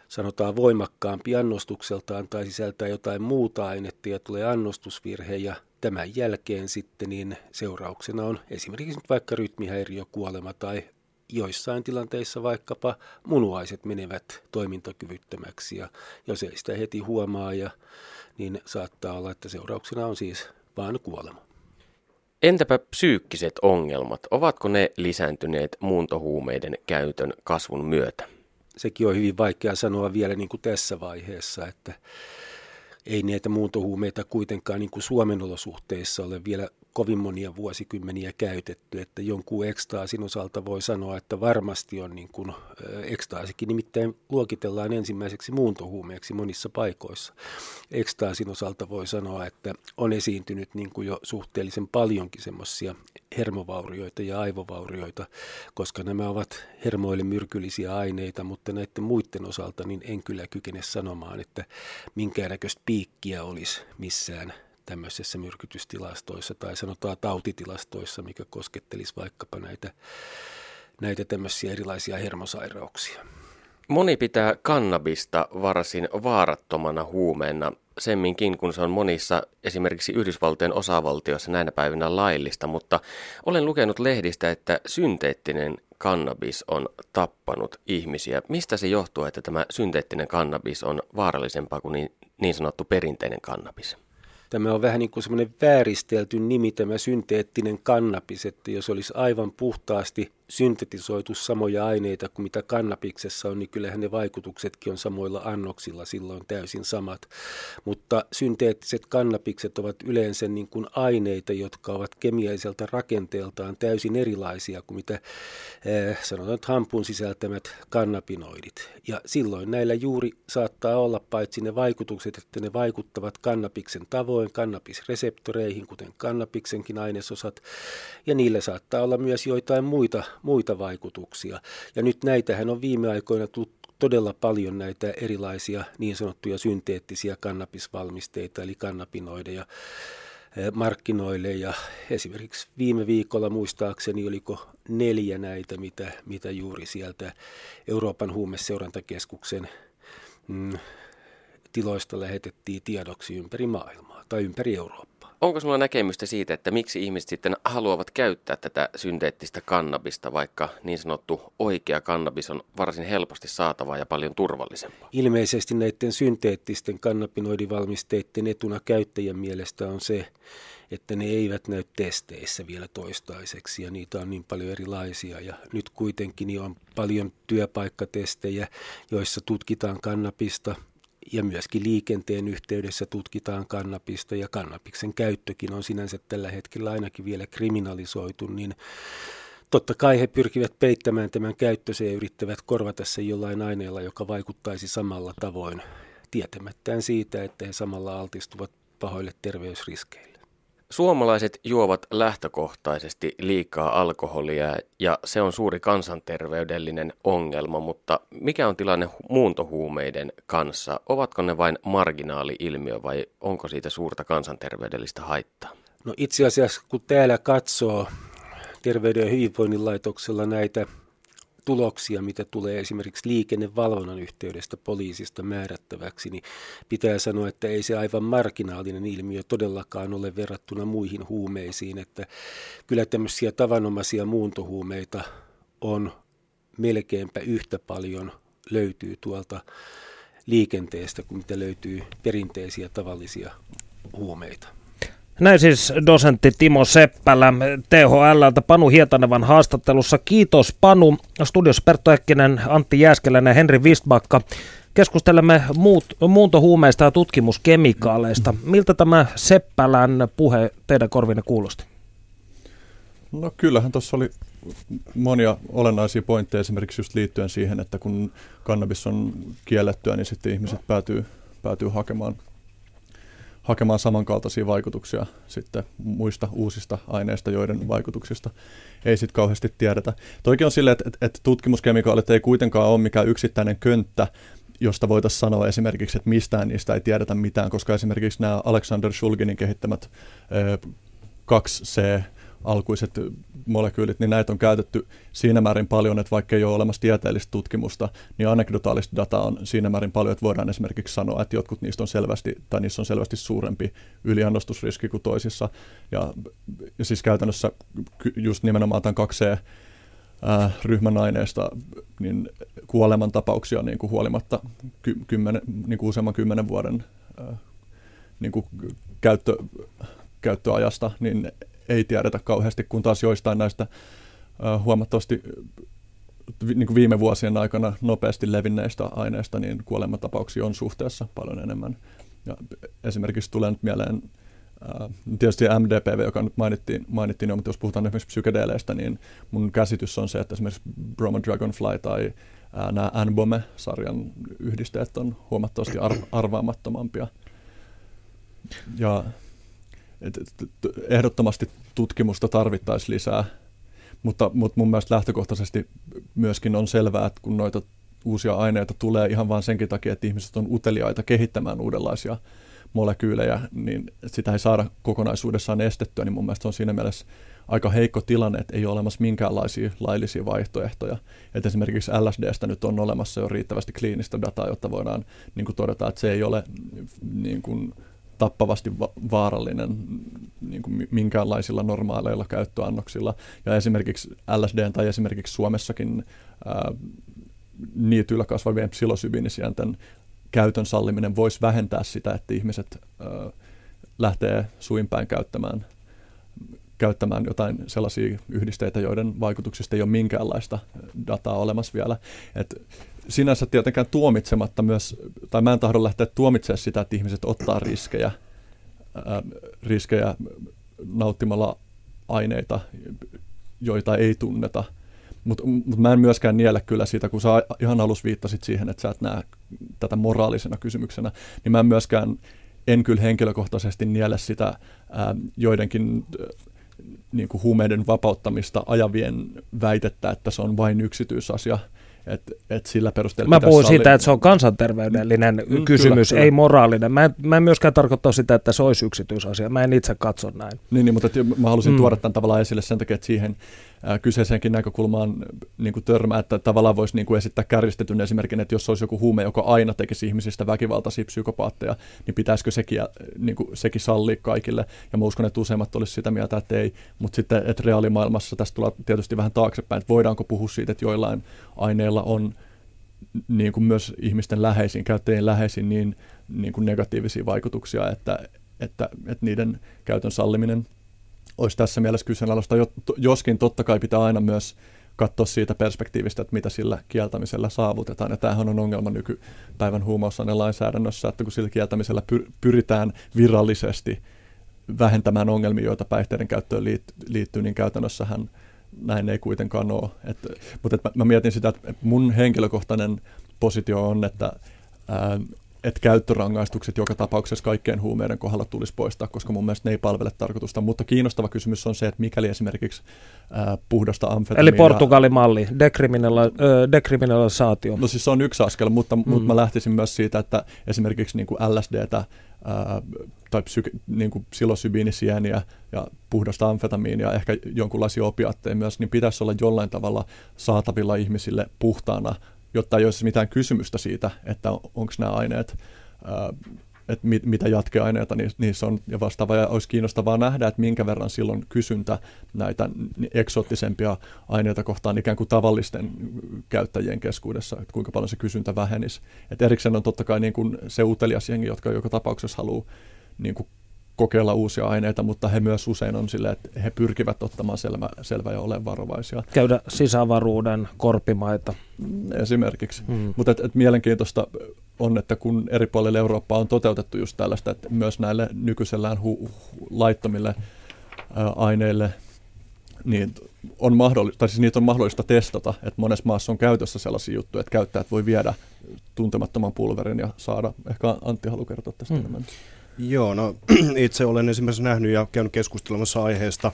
sanotaan voimakkaampi annostukseltaan tai sisältää jotain muuta ainetta ja tulee annostusvirhe ja tämän jälkeen sitten niin seurauksena on esimerkiksi vaikka rytmihäiriökuolema tai joissain tilanteissa vaikkapa munuaiset menevät toimintakyvyttömäksi ja jos ei sitä heti huomaa, ja, niin saattaa olla, että seurauksena on siis vain kuolema. Entäpä psyykkiset ongelmat, ovatko ne lisääntyneet muuntohuumeiden käytön kasvun myötä? Sekin on hyvin vaikea sanoa vielä niin kuin tässä vaiheessa, että ei näitä muuntohuumeita kuitenkaan niin kuin Suomen olosuhteissa ole vielä kovin monia vuosikymmeniä käytetty, että jonkun ekstaasin osalta voi sanoa, että varmasti on niin kuin, ekstaasikin nimittäin luokitellaan ensimmäiseksi muuntohuumeeksi monissa paikoissa. Ekstaasin osalta voi sanoa, että on esiintynyt niin kuin jo suhteellisen paljonkin semmoisia hermovaurioita ja aivovaurioita, koska nämä ovat hermoille myrkyllisiä aineita, mutta näiden muiden osalta niin en kyllä kykene sanomaan, että minkäännäköistä piikkiä olisi missään tämmöisissä myrkytystilastoissa tai sanotaan tautitilastoissa, mikä koskettelisi vaikkapa näitä, näitä tämmöisiä erilaisia hermosairauksia. Moni pitää kannabista varsin vaarattomana huumeena, semminkin kun se on monissa esimerkiksi Yhdysvaltojen osavaltioissa näinä päivinä laillista, mutta olen lukenut lehdistä, että synteettinen kannabis on tappanut ihmisiä. Mistä se johtuu, että tämä synteettinen kannabis on vaarallisempaa kuin niin, niin sanottu perinteinen kannabis? Tämä on vähän niin kuin semmoinen vääristelty nimi, tämä synteettinen kannabis, että jos olisi aivan puhtaasti syntetisoitu samoja aineita kuin mitä kannabiksessa on, niin kyllähän ne vaikutuksetkin on samoilla annoksilla silloin täysin samat. Mutta synteettiset kannabikset ovat yleensä niin kuin aineita, jotka ovat kemiaiselta rakenteeltaan täysin erilaisia kuin mitä eh, sanotaan että hampun sisältämät kannabinoidit. Ja silloin näillä juuri saattaa olla paitsi ne vaikutukset, että ne vaikuttavat kannabiksen tavoin, kannabisreseptoreihin, kuten kannabiksenkin ainesosat, ja niillä saattaa olla myös joitain muita muita vaikutuksia. Ja nyt näitähän on viime aikoina tullut todella paljon näitä erilaisia niin sanottuja synteettisiä kannabisvalmisteita, eli kannabinoideja eh, markkinoille ja esimerkiksi viime viikolla muistaakseni oliko neljä näitä, mitä, mitä juuri sieltä Euroopan huumeseurantakeskuksen mm, tiloista lähetettiin tiedoksi ympäri maailmaa tai ympäri Eurooppaa. Onko sinulla näkemystä siitä, että miksi ihmiset sitten haluavat käyttää tätä synteettistä kannabista, vaikka niin sanottu oikea kannabis on varsin helposti saatavaa ja paljon turvallisempaa? Ilmeisesti näiden synteettisten kannabinoidivalmisteiden etuna käyttäjän mielestä on se, että ne eivät näy testeissä vielä toistaiseksi ja niitä on niin paljon erilaisia. Ja nyt kuitenkin on paljon työpaikkatestejä, joissa tutkitaan kannabista – ja myöskin liikenteen yhteydessä tutkitaan kannabista ja kannabiksen käyttökin on sinänsä tällä hetkellä ainakin vielä kriminalisoitu, niin totta kai he pyrkivät peittämään tämän käyttönsä ja yrittävät korvata sen jollain aineella, joka vaikuttaisi samalla tavoin tietämättään siitä, että he samalla altistuvat pahoille terveysriskeille. Suomalaiset juovat lähtökohtaisesti liikaa alkoholia ja se on suuri kansanterveydellinen ongelma, mutta mikä on tilanne muuntohuumeiden kanssa? Ovatko ne vain marginaali-ilmiö vai onko siitä suurta kansanterveydellistä haittaa? No itse asiassa kun täällä katsoo Terveyden ja hyvinvoinnin laitoksella näitä tuloksia, mitä tulee esimerkiksi liikennevalvonnan yhteydestä poliisista määrättäväksi, niin pitää sanoa, että ei se aivan marginaalinen ilmiö todellakaan ole verrattuna muihin huumeisiin, että kyllä tämmöisiä tavanomaisia muuntohuumeita on melkeinpä yhtä paljon löytyy tuolta liikenteestä kuin mitä löytyy perinteisiä tavallisia huumeita. Näin siis dosentti Timo Seppälä THLltä Panu Hietanevan haastattelussa. Kiitos Panu. Studiossa Pertto Häkkinen, Antti Jääskeläinen ja Henri Vistbakka. Keskustelemme muut, muuntohuumeista ja tutkimuskemikaaleista. Miltä tämä Seppälän puhe teidän korvinne kuulosti? No kyllähän tuossa oli monia olennaisia pointteja esimerkiksi just liittyen siihen, että kun kannabis on kiellettyä, niin sitten ihmiset päätyy, päätyy hakemaan hakemaan samankaltaisia vaikutuksia sitten muista uusista aineista, joiden vaikutuksista ei sitten kauheasti tiedetä. Toikin on silleen, että, että tutkimuskemikaalit ei kuitenkaan ole mikään yksittäinen könttä, josta voitaisiin sanoa esimerkiksi, että mistään niistä ei tiedetä mitään, koska esimerkiksi nämä Alexander Shulginin kehittämät 2C alkuiset molekyylit, niin näitä on käytetty siinä määrin paljon, että vaikka ei ole olemassa tieteellistä tutkimusta, niin anekdotaalista dataa on siinä määrin paljon, että voidaan esimerkiksi sanoa, että jotkut niistä on selvästi, tai niissä on selvästi suurempi yliannostusriski kuin toisissa. Ja, ja siis käytännössä just nimenomaan tämän 2C ryhmän aineista niin kuolemantapauksia niin kuin huolimatta ky, kymmenen, niin kuin useamman kymmenen vuoden niin kuin käyttö, käyttöajasta, niin ei tiedetä kauheasti, kun taas joistain näistä huomattavasti niin kuin viime vuosien aikana nopeasti levinneistä aineista, niin kuolematapauksia on suhteessa paljon enemmän. Ja esimerkiksi tulee nyt mieleen tietysti MDPV, joka nyt mainittiin, mainittiin jo, mutta jos puhutaan esimerkiksi psykedeleistä, niin mun käsitys on se, että esimerkiksi Broma Dragonfly tai nämä Anbome-sarjan yhdisteet on huomattavasti ar- arvaamattomampia. Ja et, et, ehdottomasti tutkimusta tarvittaisiin lisää, mutta, mutta mun mielestä lähtökohtaisesti myöskin on selvää, että kun noita uusia aineita tulee ihan vain senkin takia, että ihmiset on uteliaita kehittämään uudenlaisia molekyylejä, niin sitä ei saada kokonaisuudessaan estettyä, niin mun mielestä on siinä mielessä aika heikko tilanne, että ei ole olemassa minkäänlaisia laillisia vaihtoehtoja. Et esimerkiksi LSDstä nyt on olemassa jo riittävästi kliinistä dataa, jotta voidaan niin kuin todeta, että se ei ole niin kuin, tappavasti va- vaarallinen niin kuin minkäänlaisilla normaaleilla käyttöannoksilla. Ja esimerkiksi LSD tai esimerkiksi Suomessakin ää, niityillä kasvavien psilosybiinisienten käytön salliminen voisi vähentää sitä, että ihmiset ää, lähtee suinpäin käyttämään käyttämään jotain sellaisia yhdisteitä, joiden vaikutuksista ei ole minkäänlaista dataa olemassa vielä. Et sinänsä tietenkään tuomitsematta myös, tai mä en tahdo lähteä tuomitsemaan sitä, että ihmiset ottaa riskejä, ää, riskejä nauttimalla aineita, joita ei tunneta. Mutta mut mä en myöskään niellä kyllä siitä, kun sä ihan alus viittasit siihen, että sä et näe tätä moraalisena kysymyksenä, niin mä en myöskään, en kyllä henkilökohtaisesti niele sitä ää, joidenkin niin kuin huumeiden vapauttamista ajavien väitettä, että se on vain yksityisasia. Et, et sillä perusteella mä puhun siitä, että se on kansanterveydellinen mm, kysymys, kyllä, ei kyllä. moraalinen. Mä en, mä en myöskään tarkoittaa sitä, että se olisi yksityisasia. Mä en itse katso näin. Niin, niin mutta mä halusin mm. tuoda tämän tavallaan esille sen takia, että siihen kyseiseenkin näkökulmaan niin kuin törmää, että tavallaan voisi niin kuin esittää kärjistetyn esimerkin, että jos olisi joku huume, joka aina tekisi ihmisistä väkivaltaisia psykopaatteja, niin pitäisikö sekin, niin kuin, sekin sallia kaikille. Ja mä uskon, että useimmat olisi sitä mieltä, että ei. Mutta sitten, että reaalimaailmassa tästä tulee tietysti vähän taaksepäin, että voidaanko puhua siitä, että joillain aineilla on niin kuin myös ihmisten läheisiin, käyttäjien läheisiin niin, niin kuin negatiivisia vaikutuksia, että, että, että niiden käytön salliminen olisi tässä mielessä kyseenalaista, joskin totta kai pitää aina myös katsoa siitä perspektiivistä, että mitä sillä kieltämisellä saavutetaan. Ja tämähän on ongelma nykypäivän huumausaineen lainsäädännössä, että kun sillä kieltämisellä pyritään virallisesti vähentämään ongelmia, joita päihteiden käyttöön liittyy, niin käytännössähän näin ei kuitenkaan ole. Et, mutta et mä, mä mietin sitä, että mun henkilökohtainen positio on, että ää, että käyttörangaistukset joka tapauksessa kaikkeen huumeiden kohdalla tulisi poistaa, koska mun mielestä ne ei palvele tarkoitusta. Mutta kiinnostava kysymys on se, että mikäli esimerkiksi äh, puhdasta amfetamiinia... Eli Portugalin malli, dekriminala- dekriminalisaatio. No siis se on yksi askel, mutta, mm. mutta mä lähtisin myös siitä, että esimerkiksi niin kuin LSDtä äh, tai psyk- niin kuin psilosybiinisieniä ja puhdasta amfetamiinia, ehkä jonkunlaisia opiaatteja myös, niin pitäisi olla jollain tavalla saatavilla ihmisille puhtaana jotta ei olisi mitään kysymystä siitä, että onko nämä aineet, että mit, mitä jatkeaineita niissä on ja vastaava. Ja olisi kiinnostavaa nähdä, että minkä verran silloin kysyntä näitä eksoottisempia aineita kohtaan ikään kuin tavallisten käyttäjien keskuudessa, että kuinka paljon se kysyntä vähenisi. Et erikseen on totta kai niin kuin se utelias jengi, jotka joka tapauksessa haluaa niin kuin kokeilla uusia aineita, mutta he myös usein on sille, että he pyrkivät ottamaan selvä, selvä ja olemaan varovaisia. Käydä sisävaruuden korpimaita. Esimerkiksi. Mm. Mutta et, et mielenkiintoista on, että kun eri puolilla Eurooppaa on toteutettu just tällaista, että myös näille nykyisellään hu- hu- laittomille ä, aineille niin on mahdollista, tai siis niitä on mahdollista testata, että monessa maassa on käytössä sellaisia juttuja, että käyttäjät voi viedä tuntemattoman pulverin ja saada, ehkä Antti haluaa kertoa tästä mm. enemmän. Joo, no itse olen esimerkiksi nähnyt ja käynyt keskustelemassa aiheesta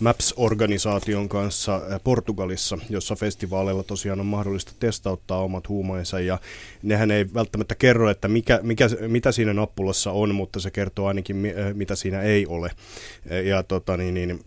MAPS-organisaation kanssa äh, Portugalissa, jossa festivaaleilla tosiaan on mahdollista testauttaa omat huumeensa ja nehän ei välttämättä kerro, että mikä, mikä, mitä siinä nappulassa on, mutta se kertoo ainakin äh, mitä siinä ei ole. Ja tota, niin, niin,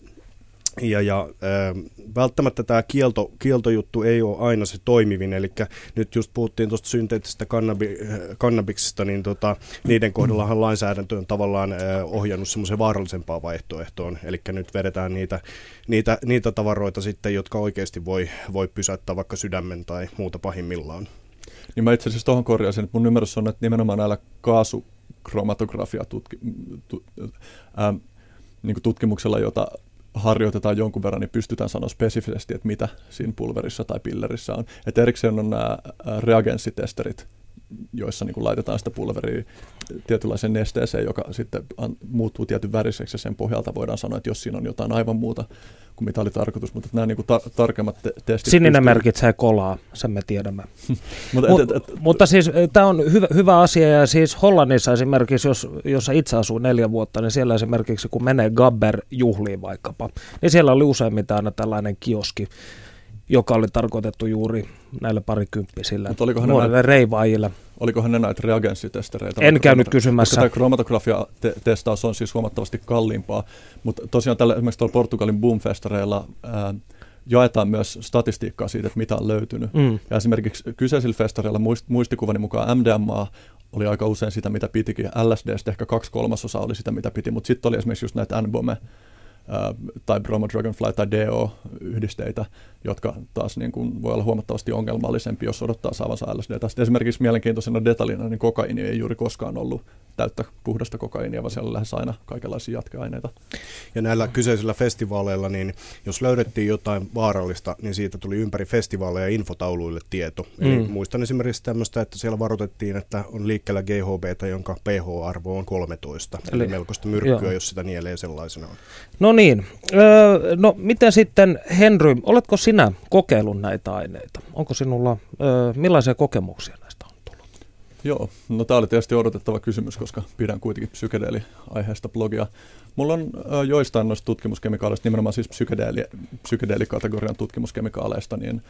ja, ja äh, välttämättä tämä kielto, kieltojuttu ei ole aina se toimivin, eli nyt just puhuttiin tuosta synteettisestä kannabi, äh, kannabiksista, niin tota, niiden kohdallahan lainsäädäntö on tavallaan äh, ohjannut semmoiseen vaarallisempaan vaihtoehtoon, eli nyt vedetään niitä, niitä, niitä tavaroita sitten, jotka oikeasti voi, voi pysäyttää vaikka sydämen tai muuta pahimmillaan. Niin mä itse asiassa tuohon korjaisin, että mun ymmärrys on, että nimenomaan näillä kaasukromatografia tutki, tu, äh, niin tutkimuksella, jota harjoitetaan jonkun verran, niin pystytään sanoa spesifisesti, että mitä siinä pulverissa tai pillerissä on. Et erikseen on nämä reagenssitesterit, joissa niin kuin laitetaan sitä pulveria tietynlaiseen nesteeseen, joka sitten muuttuu tietyn väriseksi ja sen pohjalta voidaan sanoa, että jos siinä on jotain aivan muuta kuin mitä oli tarkoitus, mutta nämä niin kuin ta- tarkemmat te- testit... Sininen pystyy... merkitsee kolaa, sen me tiedämme. mutta, Mut, et, et, et, mutta siis eh, tämä on hyvä, hyvä asia ja siis Hollannissa esimerkiksi, jos, jos itse asuu neljä vuotta, niin siellä esimerkiksi kun menee Gabber-juhliin vaikkapa, niin siellä oli useimmiten aina tällainen kioski, joka oli tarkoitettu juuri näille parikymppisille nuorille reivaajille. Olikohan ne näitä reagenssitestereitä? En käynyt kysymässä. Tämä kromatografia-testaus on siis huomattavasti kalliimpaa, mutta tosiaan tällä esimerkiksi tuolla Portugalin boomfestareilla ää, jaetaan myös statistiikkaa siitä, että mitä on löytynyt. Mm. Ja esimerkiksi kyseisillä festareilla muist, muistikuvani mukaan MDMA oli aika usein sitä, mitä pitikin. LSD ehkä kaksi kolmasosaa oli sitä, mitä piti, mutta sitten oli esimerkiksi just näitä NBOME tai Bromo Dragonfly tai DO-yhdisteitä, jotka taas niin kuin voi olla huomattavasti ongelmallisempi, jos odottaa saavansa LSD. Sitten esimerkiksi mielenkiintoisena detaljina, niin kokaini ei juuri koskaan ollut täyttä puhdasta kokainia, vaan siellä on lähes aina kaikenlaisia jatkeaineita. Ja näillä kyseisillä festivaaleilla, niin jos löydettiin jotain vaarallista, niin siitä tuli ympäri festivaaleja infotauluille tieto. Mm. Eli muistan esimerkiksi tämmöistä, että siellä varoitettiin, että on liikkeellä GHB, jonka pH-arvo on 13. Eli, eli melkoista myrkkyä, joo. jos sitä nielee sellaisena. No niin, öö, no miten sitten Henry, oletko sinä kokeillut näitä aineita? Onko sinulla, öö, millaisia kokemuksia näistä on tullut? Joo, no tämä oli tietysti odotettava kysymys, koska pidän kuitenkin psykedeeli-aiheesta blogia. Mulla on öö, joistain noista tutkimuskemikaaleista, nimenomaan siis psykedeeli, psykedeelikategorian tutkimuskemikaaleista, niin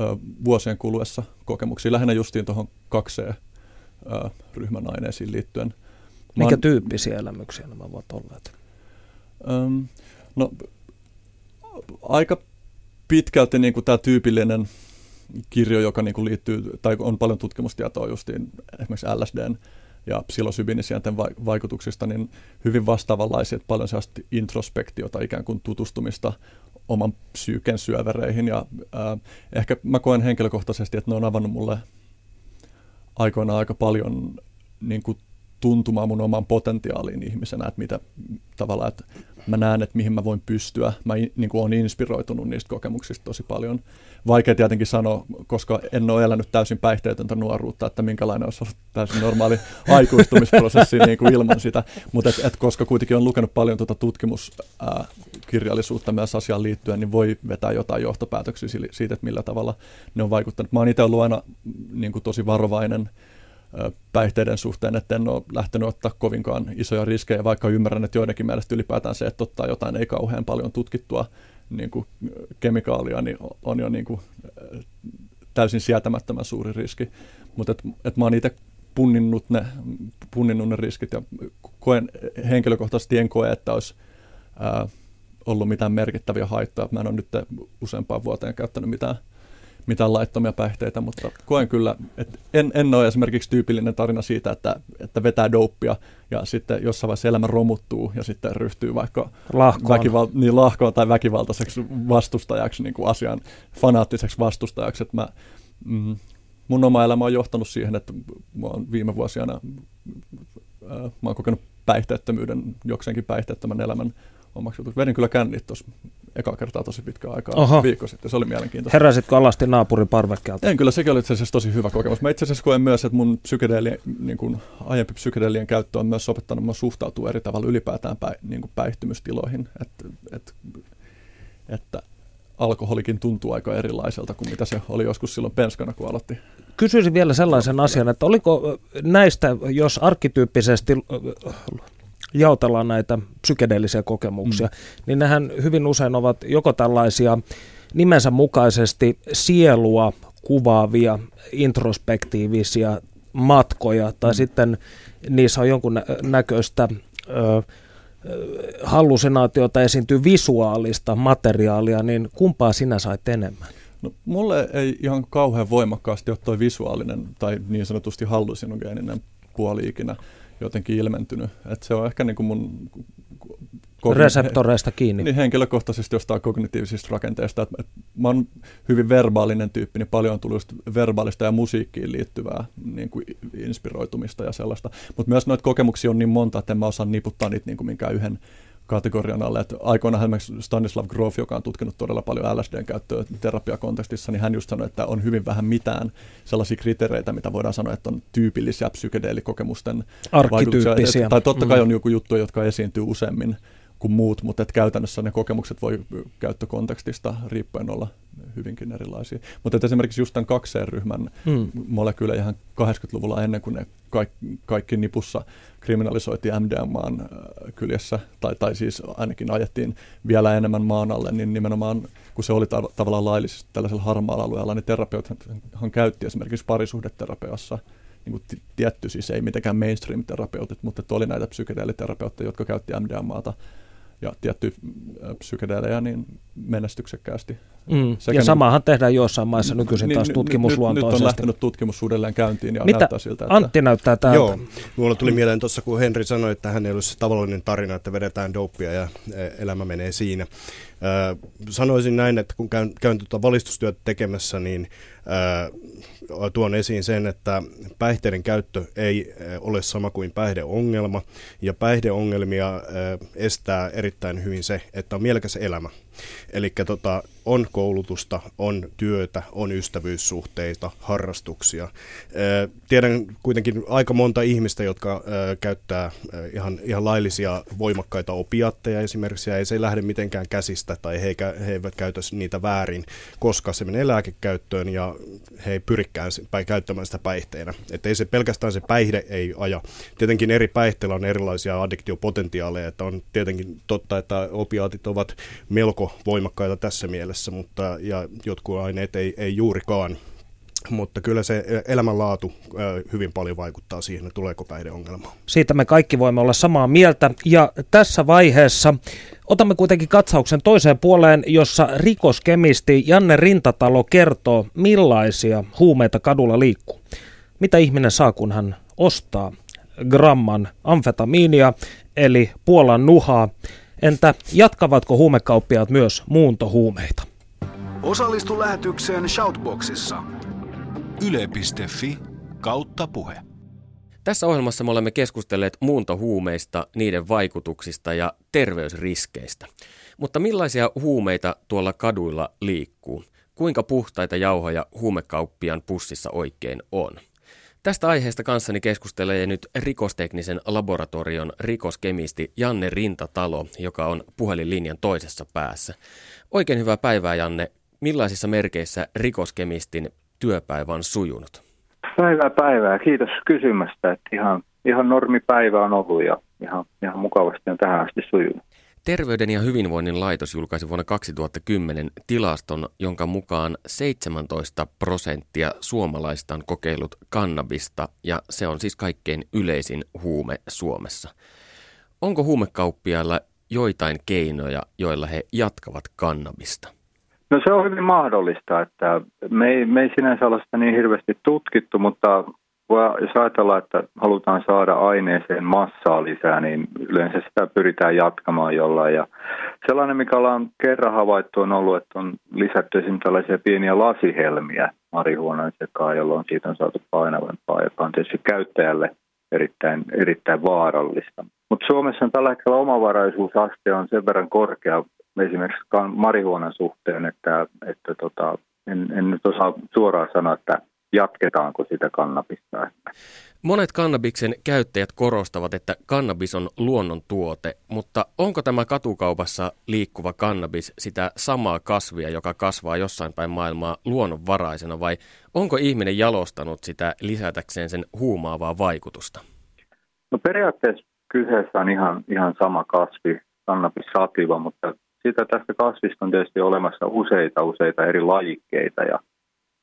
öö, vuosien kuluessa kokemuksia, lähinnä justiin tuohon 2C-ryhmän aineisiin liittyen. Mikä tyyppisiä elämyksiä nämä ovat olleet? Öm, no, aika pitkälti niin kuin tämä tyypillinen kirjo, joka niin kuin liittyy, tai on paljon tutkimustietoa justiin esimerkiksi LSDn ja psilosybinisianten vaikutuksista, niin hyvin vastaavanlaisia, että paljon sellaista introspektiota, ikään kuin tutustumista oman psyyken syövereihin. Ja äh, ehkä mä koen henkilökohtaisesti, että ne on avannut mulle aikoinaan aika paljon niin kuin tuntumaan mun oman potentiaaliin ihmisenä, että mitä tavallaan, että mä näen, että mihin mä voin pystyä. Mä niin kuin olen inspiroitunut niistä kokemuksista tosi paljon. Vaikea tietenkin sanoa, koska en ole elänyt täysin päihteetöntä nuoruutta, että minkälainen olisi ollut täysin normaali aikuistumisprosessi niin kuin ilman sitä. Mutta et, et koska kuitenkin on lukenut paljon tuota tutkimuskirjallisuutta myös asiaan liittyen, niin voi vetää jotain johtopäätöksiä siitä, että millä tavalla ne on vaikuttanut. Mä oon itse ollut aina niin kuin tosi varovainen päihteiden suhteen, että en ole lähtenyt ottaa kovinkaan isoja riskejä, vaikka ymmärrän, että joidenkin mielestä ylipäätään se, että ottaa jotain ei kauhean paljon tutkittua niin kuin kemikaalia, niin on jo niin kuin täysin sietämättömän suuri riski. Mutta et, et mä oon itse punninnut ne, punninnut ne riskit ja koen, henkilökohtaisesti en koe, että olisi ää, ollut mitään merkittäviä haittoja. Mä en ole nyt useampaan vuoteen käyttänyt mitään mitään laittomia päihteitä, mutta koen kyllä, että en, en ole esimerkiksi tyypillinen tarina siitä, että, että vetää douppia ja sitten jossain vaiheessa elämä romuttuu ja sitten ryhtyy vaikka lahkoon, väkival- niin lahkoon tai väkivaltaiseksi vastustajaksi, niin kuin asian fanaattiseksi vastustajaksi. Että mä, mm, mun oma elämä on johtanut siihen, että mä oon viime vuosina äh, mä oon kokenut päihteettömyyden, jokseenkin päihteettömän elämän omaksi jutuksi. Vedin kyllä kännit tuossa eka kertaa tosi pitkä aikaa, Oho. viikko sitten. Se oli mielenkiintoista. Heräsitkö alasti naapurin parvekkeelta? En kyllä, sekin oli itse asiassa tosi hyvä kokemus. Mä itse asiassa koen myös, että mun psykedeelien, niin kuin aiempi psykedeelien käyttö on myös opettanut mua suhtautua eri tavalla ylipäätään päi, niin kuin päihtymystiloihin. Et, et, että alkoholikin tuntuu aika erilaiselta kuin mitä se oli joskus silloin penskana, kun aloitti. Kysyisin vielä sellaisen asian, että oliko näistä, jos arkkityyppisesti jaotellaan näitä psykedeellisiä kokemuksia, mm. niin nehän hyvin usein ovat joko tällaisia nimensä mukaisesti sielua kuvaavia, introspektiivisia matkoja, tai mm. sitten niissä on jonkun näköistä ö, hallusinaatiota, esiintyy visuaalista materiaalia, niin kumpaa sinä sait enemmän? No, mulle ei ihan kauhean voimakkaasti ole toi visuaalinen tai niin sanotusti hallusinogeeninen puoli ikinä jotenkin ilmentynyt. Et se on ehkä niin kuin mun kogni- reseptoreista kiinni. Niin henkilökohtaisesti jostain kognitiivisista rakenteista. Et, et, mä oon hyvin verbaalinen tyyppi, niin paljon on tullut verbaalista ja musiikkiin liittyvää niin kuin inspiroitumista ja sellaista. Mutta myös noita kokemuksia on niin monta, että en mä osaa niputtaa niitä niin kuin minkään yhden kategorian alle. Että aikoinaan esimerkiksi Stanislav Grof, joka on tutkinut todella paljon LSDn käyttöä terapiakontekstissa, niin hän just sanoi, että on hyvin vähän mitään sellaisia kriteereitä, mitä voidaan sanoa, että on tyypillisiä psykedeelikokemusten vaikutuksia. Tai totta kai mm. on joku juttu, jotka esiintyy useammin kuin muut, mutta että käytännössä ne kokemukset voi käyttökontekstista riippuen olla hyvinkin erilaisia. Mutta että esimerkiksi just tämän kakseen ryhmän hmm. molekyylejä 80-luvulla ennen kuin ne kaikki, kaikki nipussa kriminalisoitiin MDMAn äh, kyljessä, tai, tai siis ainakin ajettiin vielä enemmän maan alle, niin nimenomaan kun se oli tav- tavallaan laillisesti tällaisella harmaalla alueella, niin terapeuthan käytti esimerkiksi parisuhdeterapeassa niin kuin tietty, siis ei mitenkään mainstream-terapeutit, mutta oli näitä psykedeeliterapeutteja, jotka käytti MDMAta ja tiettyjä psykedeelejä niin menestyksekkäästi. Mm. Sekä ja samahan niin, tehdään joissain maissa nykyisin taas tutkimusluontoisesti. Nyt, nyt on lähtenyt tutkimus uudelleen käyntiin ja Mitä näyttää siltä, että... Antti näyttää täältä. Joo, mulla tuli mieleen tuossa, kun Henri sanoi, että hän ei ollut se tavallinen tarina, että vedetään dopia ja e, elämä menee siinä. sanoisin näin, että kun käyn, käyn tuota valistustyötä tekemässä, niin tuon esiin sen, että päihteiden käyttö ei ole sama kuin päihdeongelma, ja päihdeongelmia estää erittäin hyvin se, että on mielekäs elämä. Eli tota, on koulutusta, on työtä, on ystävyyssuhteita, harrastuksia. Tiedän kuitenkin aika monta ihmistä, jotka käyttää ihan, ihan laillisia voimakkaita opiatteja esimerkiksi, ja ei se lähde mitenkään käsistä tai he, he eivät käytä niitä väärin, koska se menee lääkekäyttöön ja he ei pyrikään käyttämään sitä päihteenä. Että ei se pelkästään se päihde ei aja. Tietenkin eri päihteillä on erilaisia addiktiopotentiaaleja, että on tietenkin totta, että opiaatit ovat melko voimakkaita tässä mielessä, mutta ja jotkut aineet ei, ei juurikaan mutta kyllä se elämänlaatu hyvin paljon vaikuttaa siihen, että tuleeko päihdeongelma. Siitä me kaikki voimme olla samaa mieltä. Ja tässä vaiheessa otamme kuitenkin katsauksen toiseen puoleen, jossa rikoskemisti Janne Rintatalo kertoo, millaisia huumeita kadulla liikkuu. Mitä ihminen saa, kun hän ostaa gramman amfetamiinia, eli Puolan nuhaa. Entä jatkavatko huumekauppiaat myös muuntohuumeita? Osallistu lähetykseen Shoutboxissa yle.fi kautta puhe. Tässä ohjelmassa me olemme keskustelleet muuntohuumeista, niiden vaikutuksista ja terveysriskeistä. Mutta millaisia huumeita tuolla kaduilla liikkuu? Kuinka puhtaita jauhoja huumekauppian pussissa oikein on? Tästä aiheesta kanssani keskustelee nyt rikosteknisen laboratorion rikoskemisti Janne Rintatalo, joka on puhelinlinjan toisessa päässä. Oikein hyvää päivää Janne. Millaisissa merkeissä rikoskemistin työpäivä on sujunut? Päivää päivää. Kiitos kysymästä. Että ihan, ihan normipäivä on ollut ja ihan, ihan mukavasti on tähän asti sujunut. Terveyden ja hyvinvoinnin laitos julkaisi vuonna 2010 tilaston, jonka mukaan 17 prosenttia suomalaista on kokeillut kannabista ja se on siis kaikkein yleisin huume Suomessa. Onko huumekauppiailla joitain keinoja, joilla he jatkavat kannabista? No se on hyvin mahdollista, että me ei, me ei sinänsä ole sitä niin hirveästi tutkittu, mutta jos ajatellaan, että halutaan saada aineeseen massaa lisää, niin yleensä sitä pyritään jatkamaan jollain. Ja sellainen, mikä ollaan kerran havaittu, on ollut, että on lisätty esimerkiksi tällaisia pieniä lasihelmiä marihuonan sekaan, jolloin siitä on saatu painavampaa, joka on tietysti käyttäjälle erittäin, erittäin vaarallista. Mutta Suomessa on tällä hetkellä omavaraisuusaste on sen verran korkea esimerkiksi marihuonan suhteen, että, että tota, en, en nyt osaa suoraan sanoa, että jatketaanko sitä kannabista. Monet kannabiksen käyttäjät korostavat, että kannabis on luonnontuote, mutta onko tämä katukaupassa liikkuva kannabis sitä samaa kasvia, joka kasvaa jossain päin maailmaa luonnonvaraisena vai onko ihminen jalostanut sitä lisätäkseen sen huumaavaa vaikutusta? No periaatteessa kyseessä on ihan, ihan sama kasvi, kannabis sativa, mutta siitä tästä kasvista on tietysti olemassa useita useita eri lajikkeita ja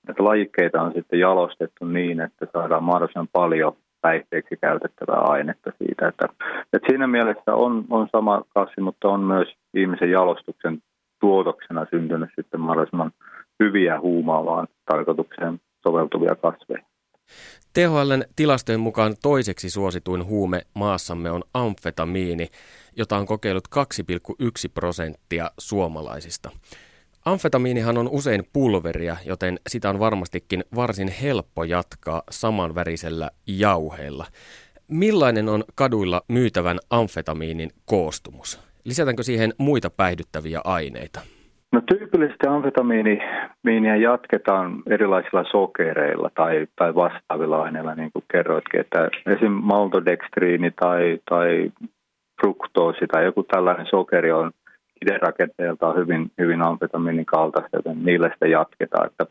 Näitä lajikkeita on sitten jalostettu niin, että saadaan mahdollisimman paljon päihteeksi käytettävää ainetta siitä. Että, että siinä mielessä on, on sama kasvi, mutta on myös ihmisen jalostuksen tuotoksena syntynyt sitten mahdollisimman hyviä huumaavaan tarkoitukseen soveltuvia kasveja. THLn tilastojen mukaan toiseksi suosituin huume maassamme on amfetamiini, jota on kokeillut 2,1 prosenttia suomalaisista. Amfetamiinihan on usein pulveria, joten sitä on varmastikin varsin helppo jatkaa samanvärisellä jauheella. Millainen on kaduilla myytävän amfetamiinin koostumus? Lisätäänkö siihen muita päihdyttäviä aineita? No tyypillisesti amfetamiinia jatketaan erilaisilla sokereilla tai, tai vastaavilla aineilla, niin kuin kerroitkin, että esim. maltodextriini tai, tai fruktoosi tai joku tällainen sokeri on iderakenteeltaan hyvin, hyvin amfetamiinin kaltaista, joten niillä sitä jatketaan. Että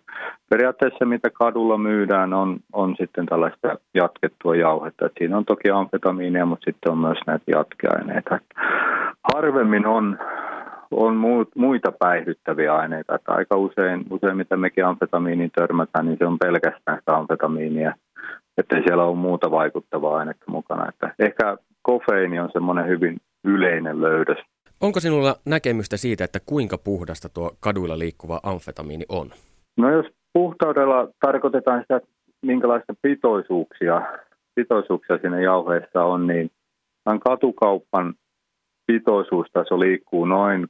periaatteessa mitä kadulla myydään on, on sitten tällaista jatkettua jauhetta. Että siinä on toki amfetamiinia, mutta sitten on myös näitä jatkeaineita. Harvemmin on, on muita päihdyttäviä aineita. Että aika usein, usein, mitä mekin amfetamiiniin törmätään, niin se on pelkästään sitä amfetamiinia. Että siellä ole muuta vaikuttavaa ainetta mukana. Että ehkä kofeiini on semmoinen hyvin yleinen löydös Onko sinulla näkemystä siitä, että kuinka puhdasta tuo kaduilla liikkuva amfetamiini on? No jos puhtaudella tarkoitetaan sitä, minkälaista pitoisuuksia, pitoisuuksia siinä jauheessa on, niin tämän katukauppan pitoisuustaso liikkuu noin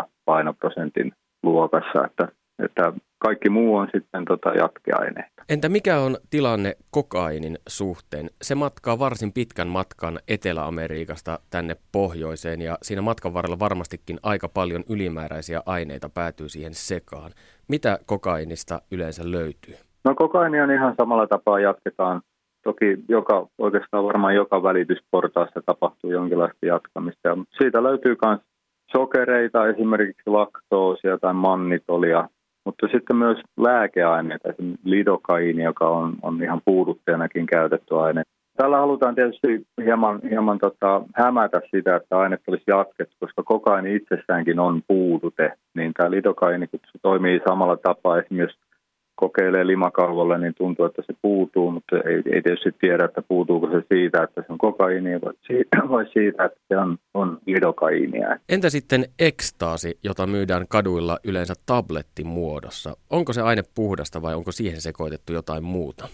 20-15 painoprosentin luokassa, että, että kaikki muu on sitten tota jatkeaineita. Entä mikä on tilanne kokainin suhteen? Se matkaa varsin pitkän matkan Etelä-Amerikasta tänne pohjoiseen ja siinä matkan varrella varmastikin aika paljon ylimääräisiä aineita päätyy siihen sekaan. Mitä kokainista yleensä löytyy? No kokaini on ihan samalla tapaa jatketaan. Toki joka, oikeastaan varmaan joka välitysportaassa tapahtuu jonkinlaista jatkamista. Siitä löytyy myös sokereita, esimerkiksi laktoosia tai mannitolia, mutta sitten myös lääkeaineita, esimerkiksi lidokaini, joka on, on ihan puudutteanakin käytetty aine. Tällä halutaan tietysti hieman, hieman tota, hämätä sitä, että aine olisi jatkettu, koska kokaini itsessäänkin on puudute, niin tämä lidokaini, kun se toimii samalla tapaa, esimerkiksi kokeilee limakalvolle, niin tuntuu, että se puutuu, mutta ei, ei tietysti tiedä, että puutuuko se siitä, että se on kokaiini vai siitä, vai siitä että se on, on idokaiinia. Entä sitten ekstaasi, jota myydään kaduilla yleensä tablettimuodossa? Onko se aine puhdasta vai onko siihen sekoitettu jotain muuta?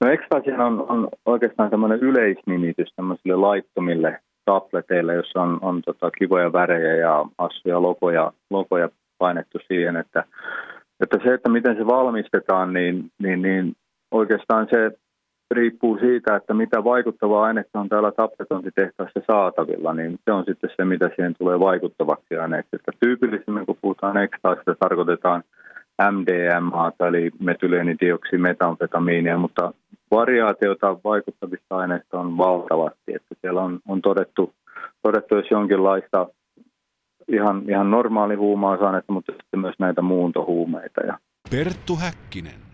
No ekstaasi on, on oikeastaan tämmöinen yleisnimitys tämmöisille laittomille tableteille, jossa on, on tota kivoja värejä ja assuja logoja, logoja painettu siihen, että että se, että miten se valmistetaan, niin, niin, niin oikeastaan se riippuu siitä, että mitä vaikuttavaa ainetta on täällä tappetontitehtaassa saatavilla, niin se on sitten se, mitä siihen tulee vaikuttavaksi aineeksi. Että tyypillisemmin, kun puhutaan ekstaasista, tarkoitetaan MDMA, eli metyleenidioksimetamfetamiinia, mutta variaatiota vaikuttavista aineista on valtavasti. Että siellä on, on todettu, todettu, jos jonkinlaista ihan, ihan normaali huumausainetta, mutta sitten myös näitä muuntohuumeita. Ja. Perttu Häkkinen.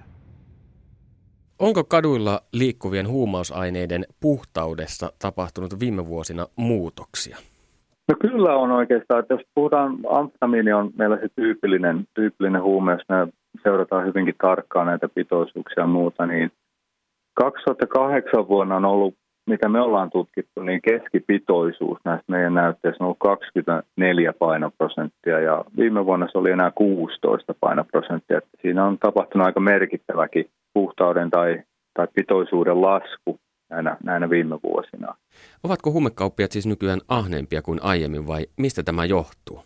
Onko kaduilla liikkuvien huumausaineiden puhtaudessa tapahtunut viime vuosina muutoksia? No kyllä on oikeastaan, että jos puhutaan, amfetamiini on meillä se tyypillinen, tyypillinen huume, jos me seurataan hyvinkin tarkkaan näitä pitoisuuksia ja muuta, niin 2008 vuonna on ollut mitä me ollaan tutkittu, niin keskipitoisuus näistä meidän näytteistä on ollut 24 painoprosenttia ja viime vuonna se oli enää 16 painoprosenttia. Että siinä on tapahtunut aika merkittäväkin puhtauden tai, tai pitoisuuden lasku näinä, näinä viime vuosina. Ovatko huumekauppiat siis nykyään ahneempia kuin aiemmin vai mistä tämä johtuu?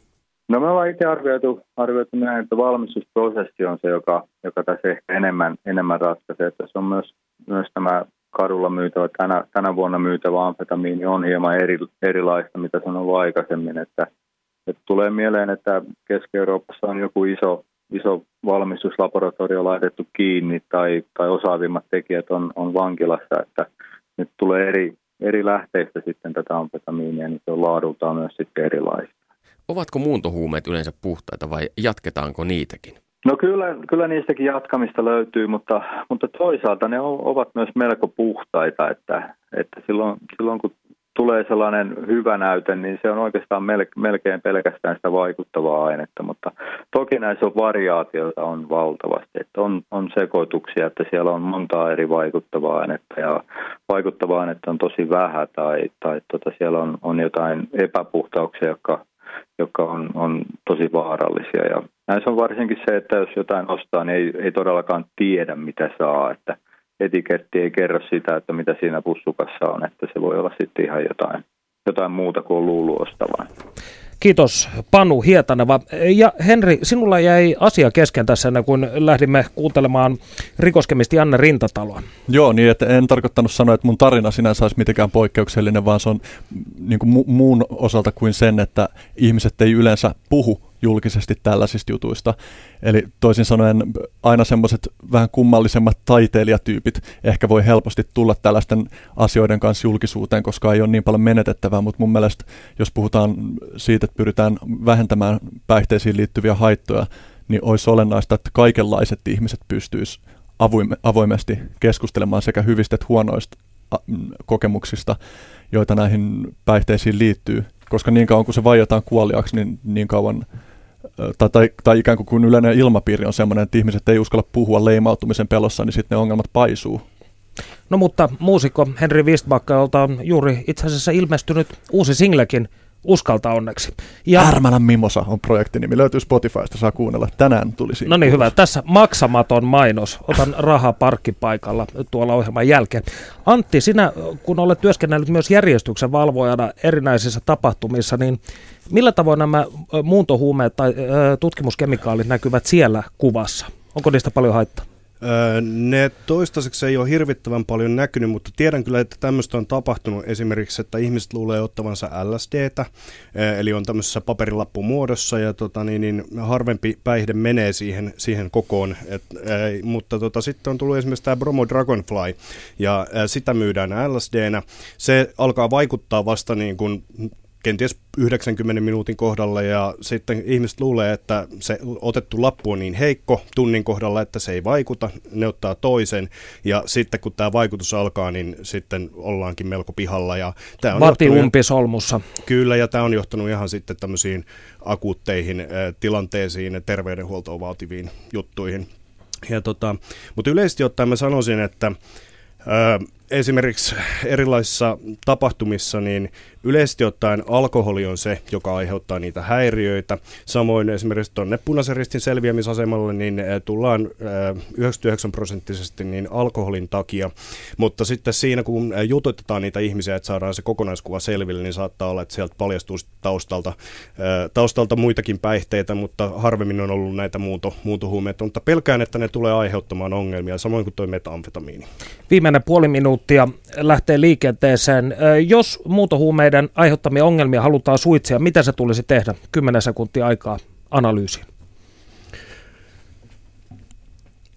No me ollaan itse arvioitu, arvioitu näin, että valmistusprosessi on se, joka, joka tässä ehkä enemmän, enemmän ratkaisee. Että se on myös, myös tämä kadulla myytävä, tänä, tänä vuonna myytävä amfetamiini on hieman eri, erilaista, mitä se on ollut aikaisemmin. Että, että tulee mieleen, että Keski-Euroopassa on joku iso, iso valmistuslaboratorio laitettu kiinni tai, tai osaavimmat tekijät on, on vankilassa, että nyt tulee eri, eri lähteistä sitten tätä amfetamiinia, niin se on laadultaan myös sitten erilaista. Ovatko muuntohuumeet yleensä puhtaita vai jatketaanko niitäkin? No kyllä, kyllä niistäkin jatkamista löytyy, mutta, mutta toisaalta ne ovat myös melko puhtaita, että, että silloin, silloin kun tulee sellainen hyvä näyte, niin se on oikeastaan melkein pelkästään sitä vaikuttavaa ainetta, mutta toki näissä on variaatioita on valtavasti, että on, on sekoituksia, että siellä on montaa eri vaikuttavaa ainetta ja vaikuttavaa ainetta on tosi vähän tai, tai tota siellä on, on jotain epäpuhtauksia, jotka, jotka on, on tosi vaarallisia ja näissä on varsinkin se, että jos jotain ostaa, niin ei, ei todellakaan tiedä mitä saa, että etiketti ei kerro sitä, että mitä siinä pussukassa on, että se voi olla sitten ihan jotain, jotain muuta kuin on luullut. Kiitos Panu Hietaneva. Ja Henri, sinulla jäi asia kesken tässä ennen kuin lähdimme kuuntelemaan rikoskemisti Anne Rintataloa. Joo, niin että en tarkoittanut sanoa, että mun tarina sinänsä olisi mitenkään poikkeuksellinen, vaan se on niin kuin mu- muun osalta kuin sen, että ihmiset ei yleensä puhu julkisesti tällaisista jutuista. Eli toisin sanoen aina semmoiset vähän kummallisemmat taiteilijatyypit ehkä voi helposti tulla tällaisten asioiden kanssa julkisuuteen, koska ei ole niin paljon menetettävää, mutta mun mielestä jos puhutaan siitä, että pyritään vähentämään päihteisiin liittyviä haittoja, niin olisi olennaista, että kaikenlaiset ihmiset pystyisivät avoimesti keskustelemaan sekä hyvistä että huonoista kokemuksista, joita näihin päihteisiin liittyy, koska niin kauan kuin se vaietaan kuoliaksi, niin niin kauan tai, tai, tai ikään kuin kun yleinen ilmapiiri on sellainen, että ihmiset ei uskalla puhua leimautumisen pelossa, niin sitten ne ongelmat paisuu. No mutta muusikko Henri Wistbackalta on juuri itse asiassa ilmestynyt uusi singlekin uskalta onneksi. Ja... Ärmälän Mimosa on projektinimi. Löytyy Spotifysta, saa kuunnella. Tänään tulisi. No niin, hyvä. Tässä maksamaton mainos. Otan rahaa parkkipaikalla tuolla ohjelman jälkeen. Antti, sinä kun olet työskennellyt myös järjestyksen valvojana erinäisissä tapahtumissa, niin millä tavoin nämä muuntohuumeet tai tutkimuskemikaalit näkyvät siellä kuvassa? Onko niistä paljon haittaa? Ne toistaiseksi ei ole hirvittävän paljon näkynyt, mutta tiedän kyllä, että tämmöistä on tapahtunut esimerkiksi, että ihmiset luulee ottavansa LSDtä, eli on tämmöisessä paperilappumuodossa ja tota, niin, niin, harvempi päihde menee siihen, siihen kokoon, et, mutta tota, sitten on tullut esimerkiksi tämä Bromo Dragonfly ja sitä myydään LSDnä. Se alkaa vaikuttaa vasta niin kuin kenties 90 minuutin kohdalla ja sitten ihmiset luulee, että se otettu lappu on niin heikko tunnin kohdalla, että se ei vaikuta, ne ottaa toisen ja sitten kun tämä vaikutus alkaa, niin sitten ollaankin melko pihalla. Ja tämä on Vati umpisolmussa. Kyllä ja tämä on johtanut ihan sitten tämmöisiin akuutteihin tilanteisiin, terveydenhuoltoon vaativiin juttuihin. Ja tota, mutta yleisesti ottaen mä sanoisin, että esimerkiksi erilaisissa tapahtumissa, niin yleisesti ottaen alkoholi on se, joka aiheuttaa niitä häiriöitä. Samoin esimerkiksi tuonne punaisen ristin selviämisasemalle niin tullaan 99 eh, prosenttisesti niin alkoholin takia, mutta sitten siinä kun jututetaan niitä ihmisiä, että saadaan se kokonaiskuva selville, niin saattaa olla, että sieltä paljastuu taustalta, taustalta muitakin päihteitä, mutta harvemmin on ollut näitä muuto, muutohuumeita, mutta pelkään, että ne tulee aiheuttamaan ongelmia, samoin kuin tuo metamfetamiini. Viimeinen puoli minuuttia lähtee liikenteeseen. Jos muutohuumeiden aiheuttamia ongelmia halutaan suitsia, mitä se tulisi tehdä? 10 sekuntia aikaa analyysiin.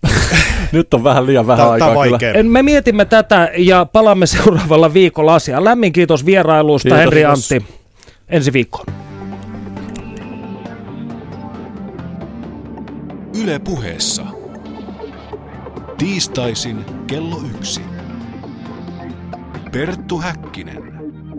Nyt on vähän liian vähän Tämä aikaa kyllä. Me mietimme tätä ja palaamme seuraavalla viikolla asiaan. Lämmin kiitos vierailusta, kiitos, Henri kiitos. Antti. Ensi viikkoon. Yle puheessa. Tiistaisin kello yksi. Perttu Häkkinen.